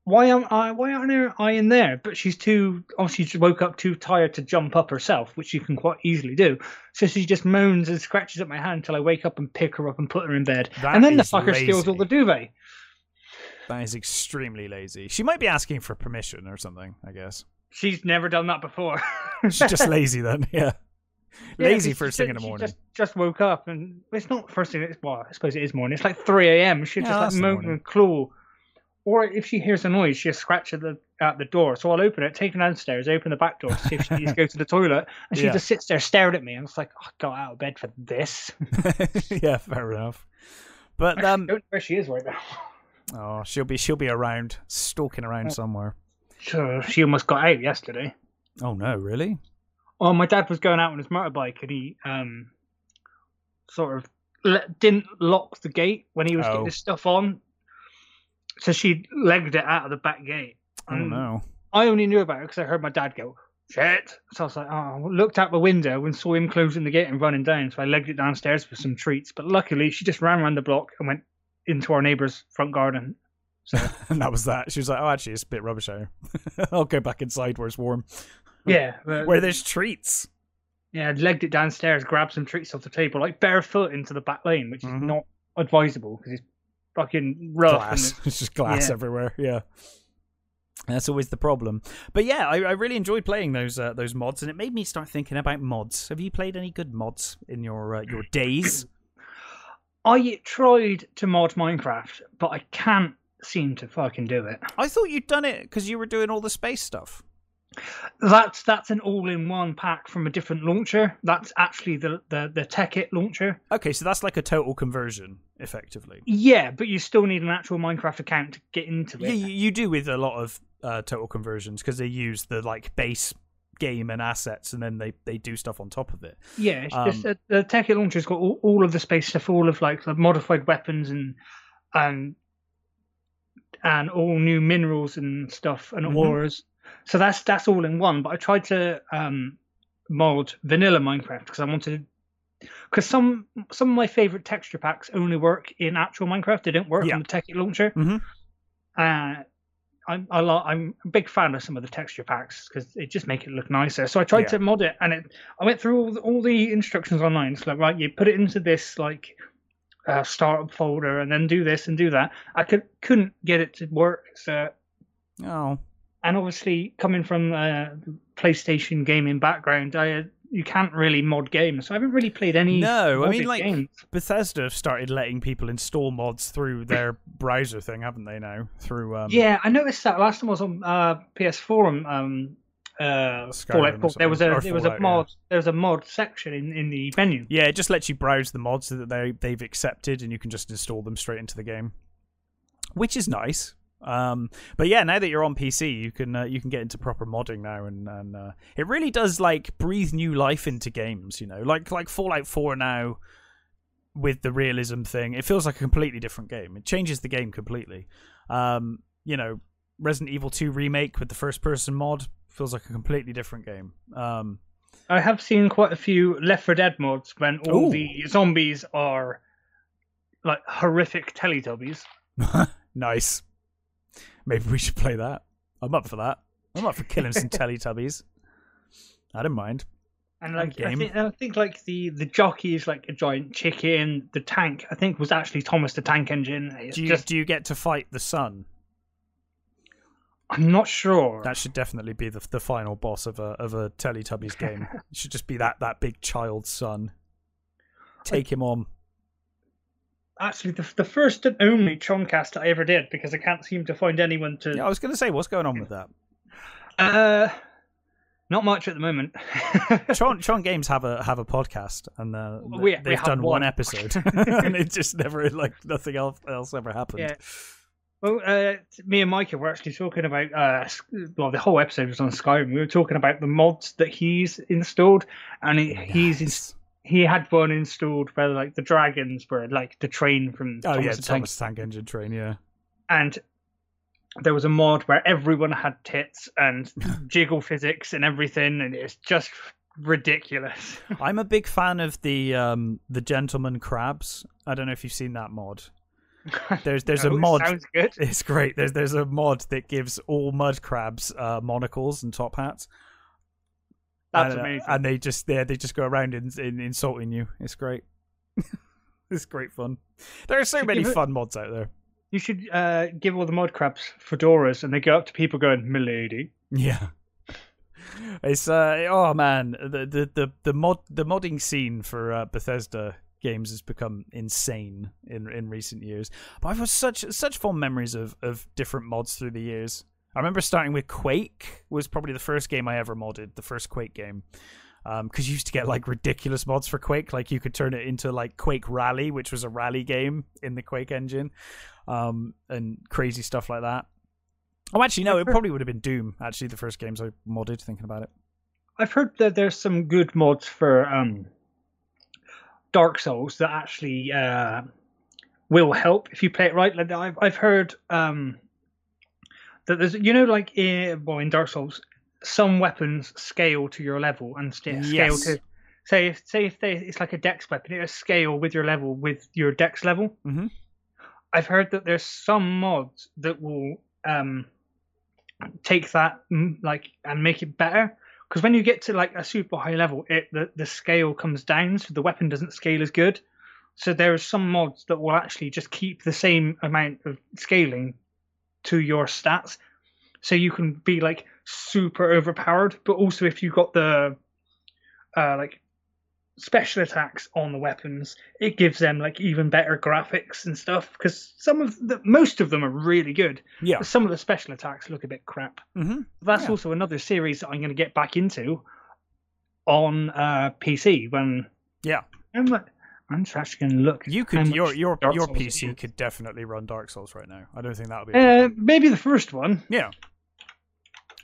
"Why am I? Why aren't I in there?" But she's too. Oh, Obviously, she woke up too tired to jump up herself, which she can quite easily do. So she just moans and scratches at my hand until I wake up and pick her up and put her in bed. That and then the fucker steals all the duvet. That is extremely lazy. She might be asking for permission or something. I guess She's never done that before. she's just lazy then. Yeah, Yeah, lazy first thing in the morning. Just, just woke up, and it's not first thing. It's, well, I suppose it is morning. It's like three a.m. She Yeah, just like moan and claw, or if she hears a noise, she'll scratch at the at the door. So I'll open it, take her downstairs, open the back door to see if she needs to go to the toilet, and she Yeah. just sits there staring at me. And it's like, oh, I got out of bed for this. yeah, fair enough. But I um, don't know where she is right now. oh, she'll be she'll be around, stalking around somewhere. Sure, she almost got out yesterday. Oh no, really? Oh, my dad was going out on his motorbike, and he um sort of le- didn't lock the gate when he was Oh. getting his stuff on. So she legged it out of the back gate. Oh no. I only knew about it because I heard my dad go, shit. So I was like, oh, looked out the window and saw him closing the gate and running down. So I legged it downstairs for some treats. But luckily, she just ran around the block and went into our neighbour's front garden. So, And that was that. She was like, "Oh, actually, it's a bit rubbish out. I'll go back inside where it's warm, yeah. where there's treats." yeah, I'd legged it downstairs, grabbed some treats off the table, like barefoot into the back lane, which Mhm. is not advisable because it's fucking rough. glass. It's just glass Yeah. everywhere. Yeah. That's always the problem. But yeah, I, I really enjoyed playing those uh, those mods, and it made me start thinking about mods. Have you played any good mods in your uh, your days? I tried to mod Minecraft, but I can't seem to fucking do it. I thought you'd done it because you were doing all the space stuff. That's that's an all-in-one pack from a different launcher. That's actually the the the Tekkit launcher. Okay, so that's like a total conversion, effectively. Yeah, but you still need an actual Minecraft account to get into it. Yeah, you, you do with a lot of uh, total conversions because they use the like base game and assets, and then they they do stuff on top of it. Yeah, it's Um, just that the Tekkit launcher's got all, all of the space stuff, all of like the modified weapons and and and all new minerals and stuff and Mhm. ores. So that's that's all in one. But I tried to um, mod vanilla Minecraft because I wanted because some some of my favorite texture packs only work in actual Minecraft. They don't work Yeah. on the Tekkit launcher. Mhm. Uh, I'm I lo- I'm a big fan of some of the texture packs because they just make it look nicer. So I tried Yeah. to mod it, and it I went through all the, all the instructions online. It's like right, you put it into this like uh, startup folder, and then do this and do that. I could couldn't get it to work. So Oh, and obviously coming from a PlayStation gaming background, I you can't really mod games. So I haven't really played any. No, I mean, like- games. Bethesda have started letting people install mods through their browser thing, haven't they? Now through um, Yeah, I noticed that last time I was on uh, PS4 um, uh, Fallout there was a. There was a yeah. mod there was a mod section in, in the menu. Yeah, it just lets you browse the mods that they they've accepted, and you can just install them straight into the game, which is nice. Um, but yeah, now that you're on PC, you can uh, you can get into proper modding now, and and uh, it really does like breathe new life into games. You know, like like Fallout Four now with the realism thing, it feels like a completely different game. It changes the game completely. Um, you know, Resident Evil Two remake with the first person mod feels like a completely different game. Um, I have seen quite a few Left 4 Dead mods when all Ooh. the zombies are like horrific Teletubbies. nice. Maybe we should play that. I'm up for that. I'm up for killing some Teletubbies. I don't mind. And like I think, I think like the the jockey is like a giant chicken. The tank I think was actually Thomas the Tank Engine. It's Do you, just do you get to fight the sun? I'm not sure. That should definitely be the the final boss of a of a Teletubbies game. it should just be that that big child sun. Take him on. Actually, the the first and only Choncast I ever did because I can't seem to find anyone to. Yeah, I was going to say, what's going on with that? Uh, not much at the moment. Chong, Chong Games have a have a podcast, and uh, We- we they've have done one, one. episode, and it just never like nothing else else ever happened. Yeah. Well, uh, me and Micah were actually talking about. Uh, well, the whole episode was on Skyrim. We were talking about the mods that he's installed, and he, he's ins- Nice. He had one installed where like the dragons were like the train from Oh Thomas yeah, the Tank, Thomas Tank Engine Train. Yeah. and there was a mod where everyone had tits and jiggle physics and everything, and it's just ridiculous. I'm a big fan of the um the gentleman crabs. I don't know if you've seen that mod. There's there's a No, it mod. Sounds good. It's great. There's there's a mod that gives all mud crabs uh, monocles and top hats. That's and, uh, amazing. and they just they they just go around in, in, insulting you. It's great. it's great fun. There are so many fun mods out there. You should uh, give all the mod crabs fedoras, and they go up to people going, "Milady." Yeah. It's uh oh man the the the, the mod the modding scene for uh, Bethesda games has become insane in in recent years. But I've had such such fond memories of of different mods through the years. I remember starting with Quake was probably the first game I ever modded, the first Quake game. Um, because you used to get like ridiculous mods for Quake, like you could turn it into like Quake Rally, which was a rally game in the Quake engine, um, and crazy stuff like that. Oh, actually, no, it probably would have been Doom. Actually, the first games I modded, thinking about it. I've heard that there's some good mods for um, Dark Souls that actually uh, will help if you play it right. Like I've I've heard um, that there's you know like in, well in Dark Souls some weapons scale to your level and st- scale Yes. to say if say if they, it's like a dex weapon it'll scale with your level with your dex level. Mhm. I've heard that there's some mods that will um, take that mm, like and make it better because when you get to like a super high level it the, the scale comes down so the weapon doesn't scale as good so there are some mods that will actually just keep the same amount of scaling to your stats so you can be like super overpowered but also if you got the uh like special attacks on the weapons. It gives them like even better graphics and stuff because some of the most of them are really good. Yeah. But some of the special attacks look a bit crap. Mm-hmm. That's Yeah. also another series that I'm going to get back into on uh, PC when Yeah. I'm like, I'm just actually going to look. You could your your Dark your Souls PC is. could definitely run Dark Souls right now. I don't think that would be. a Uh, maybe the first one. Yeah.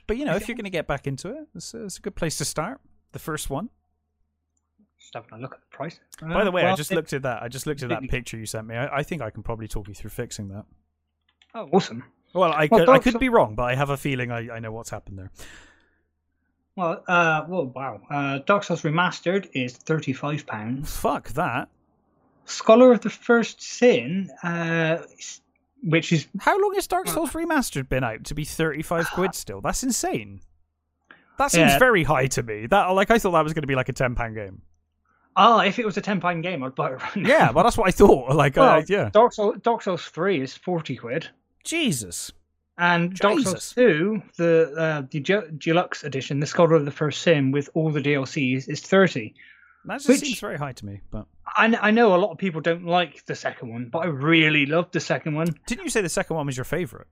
But you know, if you're going to get back into it, it's, it's a good place to start. The first one. Just having a look at the price. By the way, I just it- looked at that. I just looked at that picture you sent me. I, I think I can probably talk you through fixing that. Oh, awesome. Well, I Well, could, I could Sou- be wrong, but I have a feeling I, I know what's happened there. Well, uh, well, wow. Uh, Dark Souls Remastered is thirty-five pounds. Fuck that. Scholar of the First Sin, uh, which is How long has Dark Souls Remastered been out to be 35 quid still? That's insane. That seems Yeah. very high to me. That like I thought that was going to be like a 10 pound game. ah, if it was a ten pound game, I'd buy it right now. Yeah, well that's what I thought. Like uh, yeah. Dark Souls Dark Souls Three is forty quid, Jesus. and Dark Souls Two, the uh, the deluxe edition, the Scholar of the First Sin with all the DLCs, is thirty. That just Which- seems very high to me, but I, I know a lot of people don't like the second one, but I really loved the second one. didn't you say the second one was your favorite?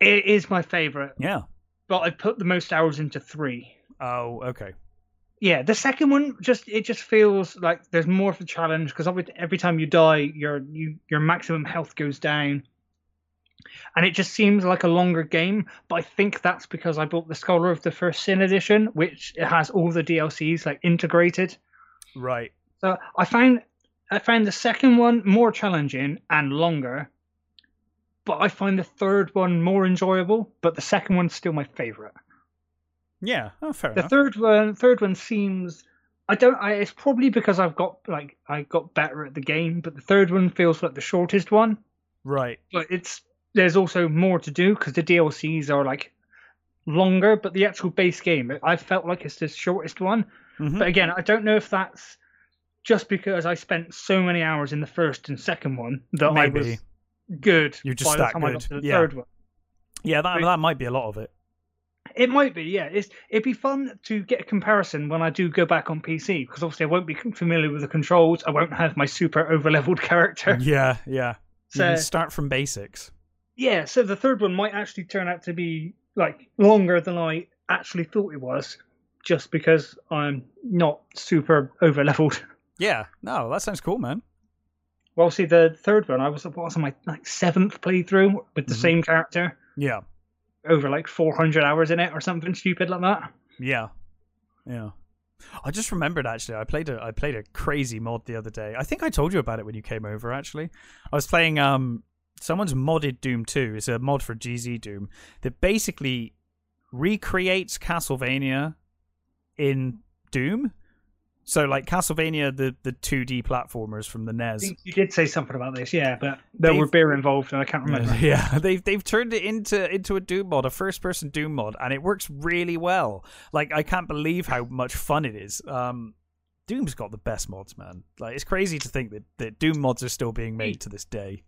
It is my favorite, Yeah. but I put the most hours into three. Oh, okay. Yeah, the second one just it just feels like there's more of a challenge because every, every time you die, your you, your maximum health goes down, and it just seems like a longer game. But I think that's because I bought the Scholar of the First Sin edition, which it has all the DLCs like integrated. Right. So I found I found the second one more challenging and longer, but I find the third one more enjoyable. But the second one's still my favorite. Yeah. Oh, fair enough. The enough. third one, third one seems. I don't. I, it's probably because I've got like I got better at the game, but the third one feels like the shortest one. right. But it's there's also more to do because the DLCs are like longer, but the actual base game I felt like it's the shortest one. Mhm. But again, I don't know if that's just because I spent so many hours in the first and second one that I Maybe. was good. You're just that I good. Yeah. third one. Yeah, that that might be a lot of it. It might be, yeah. It's it'd be fun to get a comparison when I do go back on PC because obviously I won't be familiar with the controls. I won't have my super overleveled character. Yeah, yeah. So start from basics. yeah, so the third one might actually turn out to be like longer than I actually thought it was, just because I'm not super overleveled. Yeah. No, that sounds cool, man. Well, see, the third one I was what was on my like seventh playthrough with the Mhm. same character Yeah. over like 400 hours in it or something stupid like that. Yeah. Yeah. I just remembered actually. I played a I played a crazy mod the other day. I think I told you about it when you came over. Actually, I was playing um someone's modded Doom 2. It's a mod for GZDoom that basically recreates Castlevania in Doom. So like Castlevania, the the 2D platformers from the NES. you did say something about this, yeah, but there They've- were beer involved and I can't remember. Yeah, they've they've turned it into into a Doom mod, a first person Doom mod, and it works really well. Like I can't believe how much fun it is. Um, Doom's got the best mods, man. Like it's crazy to think that, that Doom mods are still being made to this day.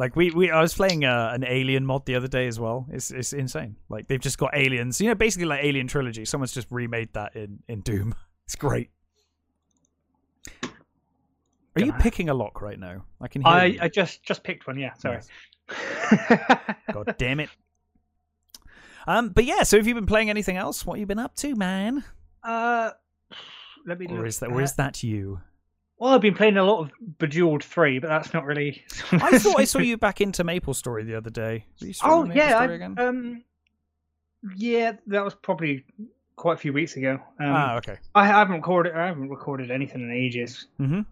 Like we, we I was playing uh, an Alien mod the other day as well. It's it's insane. Like they've just got aliens, you know, basically like Alien trilogy. Someone's just remade that in in Doom. It's great. Are you picking a lock right now? I can hear I, you. I just just picked one, yeah, sorry. God damn it. Um, but yeah, so have you been playing anything else? What have you been up to, man? uh, let me Or is that or is that you? Well, I've been playing a lot of Bejeweled 3, but that's not really. I thought I saw you back into Maple Story the other day. Oh Maple yeah, Story I, again? um, yeah, that was probably quite a few weeks ago. Um, ah, okay. I haven't recorded. I haven't recorded anything in ages. Mm-hmm.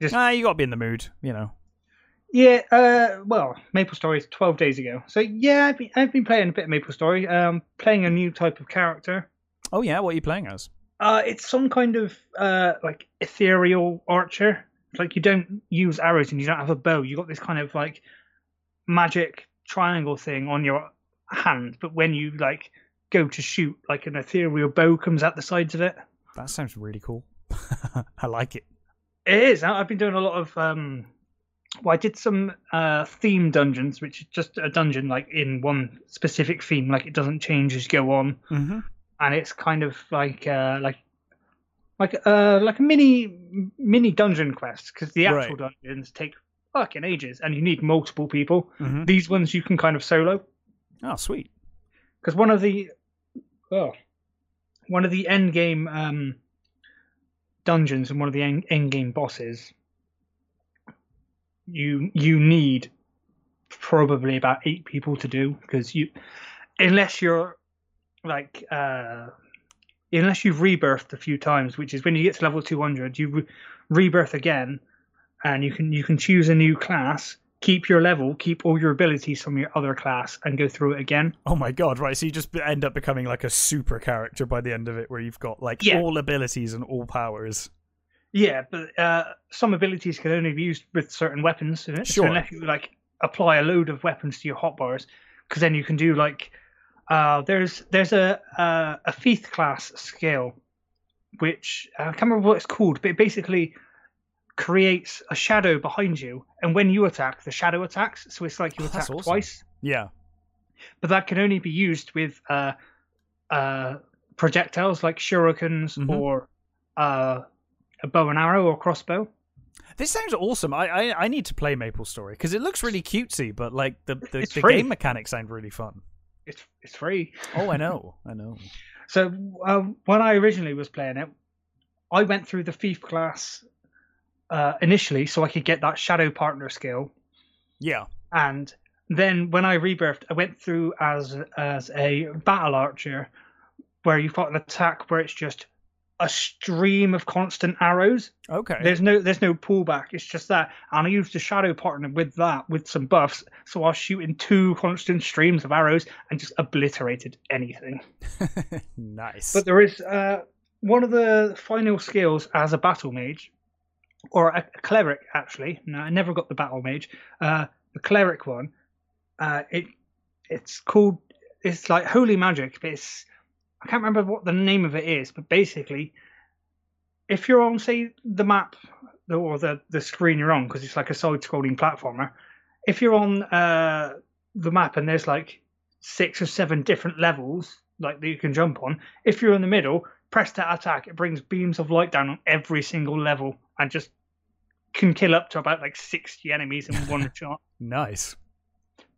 Just- ah, you got to be in the mood, you know. Yeah, uh, well, Maple Story is twelve days ago. So yeah, I've been, I've been playing a bit of Maple Story. Um, playing a new type of character. Oh yeah, what are you playing as? Uh, it's some kind of uh like ethereal archer. Like you don't use arrows and you don't have a bow. You got this kind of like magic triangle thing on your hand, but when you like go to shoot, like an ethereal bow comes out the sides of it. That sounds really cool. I like it. It is. I've been doing a lot of um well, I did some uh theme dungeons, which is just a dungeon like in one specific theme, like it doesn't change as you go on. Mm-hmm. And it's kind of like uh like like uh like a mini mini dungeon quest because the actual Right. dungeons take fucking ages and you need multiple people. hmm These ones you can kind of solo Oh, sweet. because one of the oh one of the end game um dungeons and one of the end, end game bosses you you need probably about eight people to do because you unless you're like uh unless you've rebirthed a few times which is when you get to level 200 you re- rebirth again and you can you can choose a new class keep your level keep all your abilities from your other class and go through it again Oh my god, right. So you just end up becoming like a super character by the end of it where you've got like Yeah. all abilities and all powers. Yeah, but uh, some abilities can only be used with certain weapons. So Sure. unless you like apply a load of weapons to your hotbars, because then you can do like uh, there's there's a a thief class skill, which uh, I can't remember what it's called, but it basically creates a shadow behind you, and when you attack, the shadow attacks. So it's like you Oh, attack awesome. twice, Yeah. but that can only be used with uh, uh, projectiles like shurikens Mhm. or uh, a bow and arrow or crossbow. This sounds awesome. I I, I need to play Maple Story because it looks really cutesy, but like the the, the game mechanics sound really fun. It's it's free. Oh, I know, I know. So uh, when I originally was playing it, I went through the thief class uh, initially so I could get that shadow partner skill, Yeah. and then when I rebirthed, I went through as as a battle archer, where you fought an attack where it's just a stream of constant arrows. Okay. There's no there's no pullback. It's just that, and I used the shadow partner with that with some buffs, so I was shooting two constant streams of arrows and just obliterated anything. nice. But there is uh, one of the final skills as a battle mage, or a, a cleric actually. No, I never got the battle mage. Uh, the cleric one. Uh, it it's called it's like holy magic, but it's I can't remember what the name of it is. But basically, if you're on say the map or the the screen you're on, because it's like a side-scrolling platformer. If you're on uh, the map and there's like six or seven different levels like that you can jump on. If you're in the middle, press that attack. It brings beams of light down on every single level and just can kill up to about like 60 enemies in one shot. nice.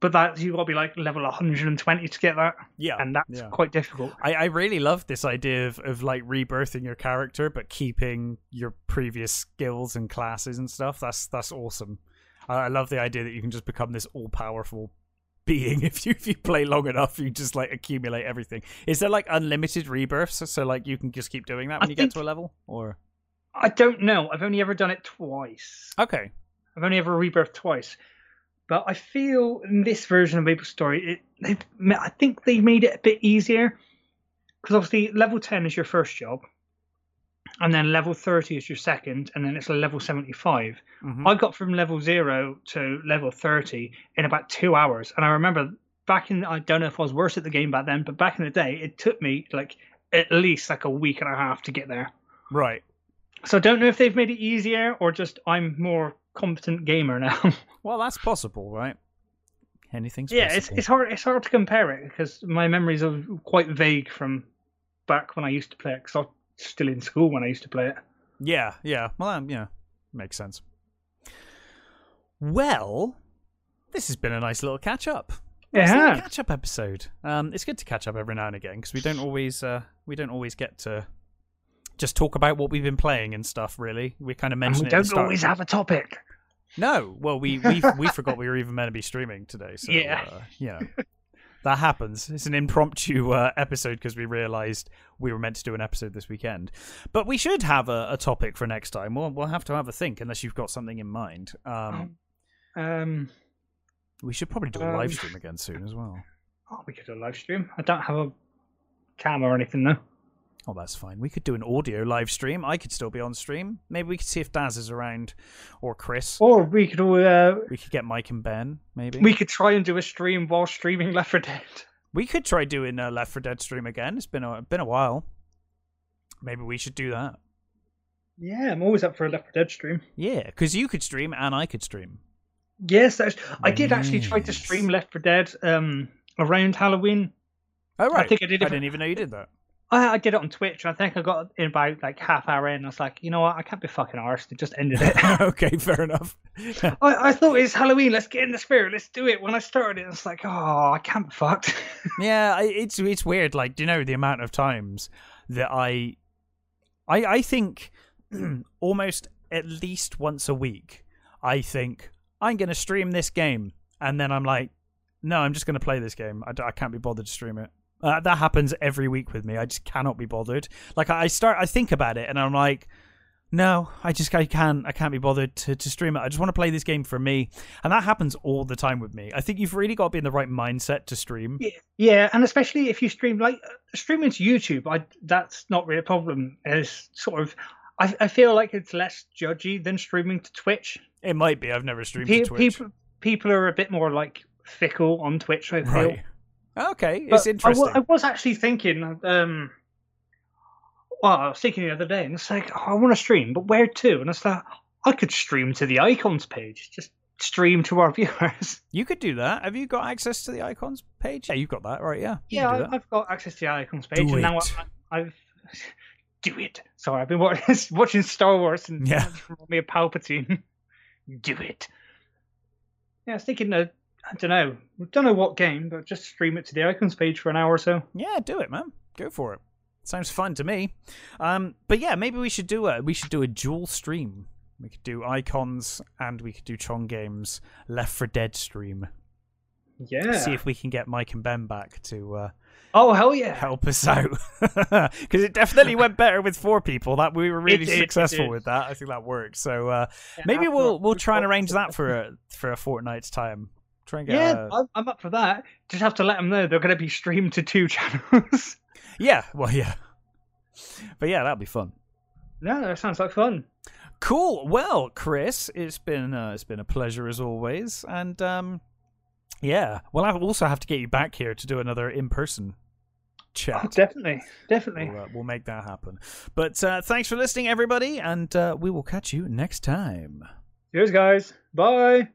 But that you've got to be like level 120 to get that, Yeah. and that's yeah. quite difficult. I, I really love this idea of, of like rebirthing your character but keeping your previous skills and classes and stuff. That's that's awesome. I, I love the idea that you can just become this all powerful being if you if you play long enough. You just like accumulate everything. Is there like unlimited rebirths? So like you can just keep doing that when I you get to a level, or I don't know. I've only ever done it twice. okay, I've only ever rebirthed twice. But I feel in this version of Maple Story, it, they've, I think they made it a bit easier. Because obviously, level 10 is your first job, and then level 30 is your second, and then it's a level 75. Mhm. I got from level 0 to level 30 in about two hours. And I remember back in, I don't know if I was worse at the game back then, but back in the day, it took me like at least like a week and a half to get there. right. So I don't know if they've made it easier or just I'm more competent gamer now. Well, that's possible, right? Anything's yeah, it's possible. it's hard it's hard to compare it because my memories are quite vague from back when I used to play it. Because I was still in school when I used to play it. Yeah, yeah. Well, um, yeah, makes sense. Well, this has been a nice little catch up. Has. catch up episode. Um, it's good to catch up every now and again because we don't always uh, we don't always get to just talk about what we've been playing and stuff. Really, we kind of And mentioned we it. at the don't always have a topic. No, well, we we we forgot we were even meant to be streaming today. So Yeah. uh, you know that happens. It's an impromptu uh, episode because we realised we were meant to do an episode this weekend. But we should have a, a topic for next time. We'll we'll have to have a think unless you've got something in mind. Um, Um, we should probably do a um, live stream again soon as well. oh, we could do a live stream. I don't have a camera or anything though. Oh, that's fine. We could do an audio live stream. I could still be on stream. Maybe we could see if Daz is around or Chris. Or we could all, uh, We could get Mike and Ben. Maybe we could try and do a stream while streaming Left 4 Dead. We could try doing a Left 4 Dead stream again. It's been a been a while. Maybe we should do that. Yeah, I'm always up for a Left 4 Dead stream. Yeah, because you could stream and I could stream. Yes, that's, I did actually try to stream Left 4 Dead um, around Halloween. Oh right, think I did it I didn't even know you did that. I, I did it on Twitch. And I think I got in about like half hour in. I was like, you know what? I can't be fucking arsed. It just ended it. okay, fair enough. I, I thought it's Halloween. Let's get in the spirit. Let's do it. When I started it, it's like, oh, I can't be fucked. yeah, I- it's it's weird. Like, do you know the amount of times that I, I I think almost at least once a week, I think I'm going to stream this game, and then I'm like, no, I'm just going to play this game. I, I can't be bothered to stream it. Uh, that happens every week with me. I just cannot be bothered. Like I start, I think about it, and I'm like, no, I just I can't I can't be bothered to, to stream it. I just want to play this game for me, and that happens all the time with me. I think you've really got to be in the right mindset to stream. Yeah, yeah, and especially if you stream like streaming to YouTube, I that's not really a problem. It's sort of, I, I feel like it's less judgy than streaming to Twitch. It might be. I've never streamed Pe- to Twitch. People people are a bit more like fickle on Twitch. I feel. right. Okay, it's I interesting. wa- I was actually thinking, um, well, I was thinking the other day, and it's like, oh, I want to stream, but where to? And it's like, I could stream to the icons page, just stream to our viewers. You could do that. Have you got access to the icons page? Yeah, you've got that, right? Yeah. you yeah, I, I've got access to the icons page, Do and now it. I, I've do it. Sorry, I've been watching, watching Star Wars, and Yeah. me of Palpatine. do it. Yeah, I was thinking, uh, I don't know, don't know what game, but just stream it to the icons page for an hour or so. Yeah, do it, man. Go for it. Sounds fun to me. Um, but yeah, maybe we should do a we should do a dual stream. We could do icons and we could do Chong Games Left 4 Dead stream. Yeah. See if we can get Mike and Ben back to uh, oh hell yeah! help us out because it definitely went better with four people. That we were really did, successful with that. I think that worked. So uh, Yeah, maybe we'll we'll try and arrange that for a for a fortnight's time. Try and get Yeah, a- I'm, I'm up for that. Just have to let them know they're going to be streamed to two channels. yeah, well, yeah, but yeah, that'll be fun. Yeah, that sounds like fun. Cool. Well, Chris, it's been uh, it's been a pleasure as always, and um, yeah, well, I also have to get you back here to do another in person chat. Oh, definitely, definitely. We'll, uh, we'll make that happen. But uh, thanks for listening, everybody, and uh, we will catch you next time. Cheers, guys. Bye.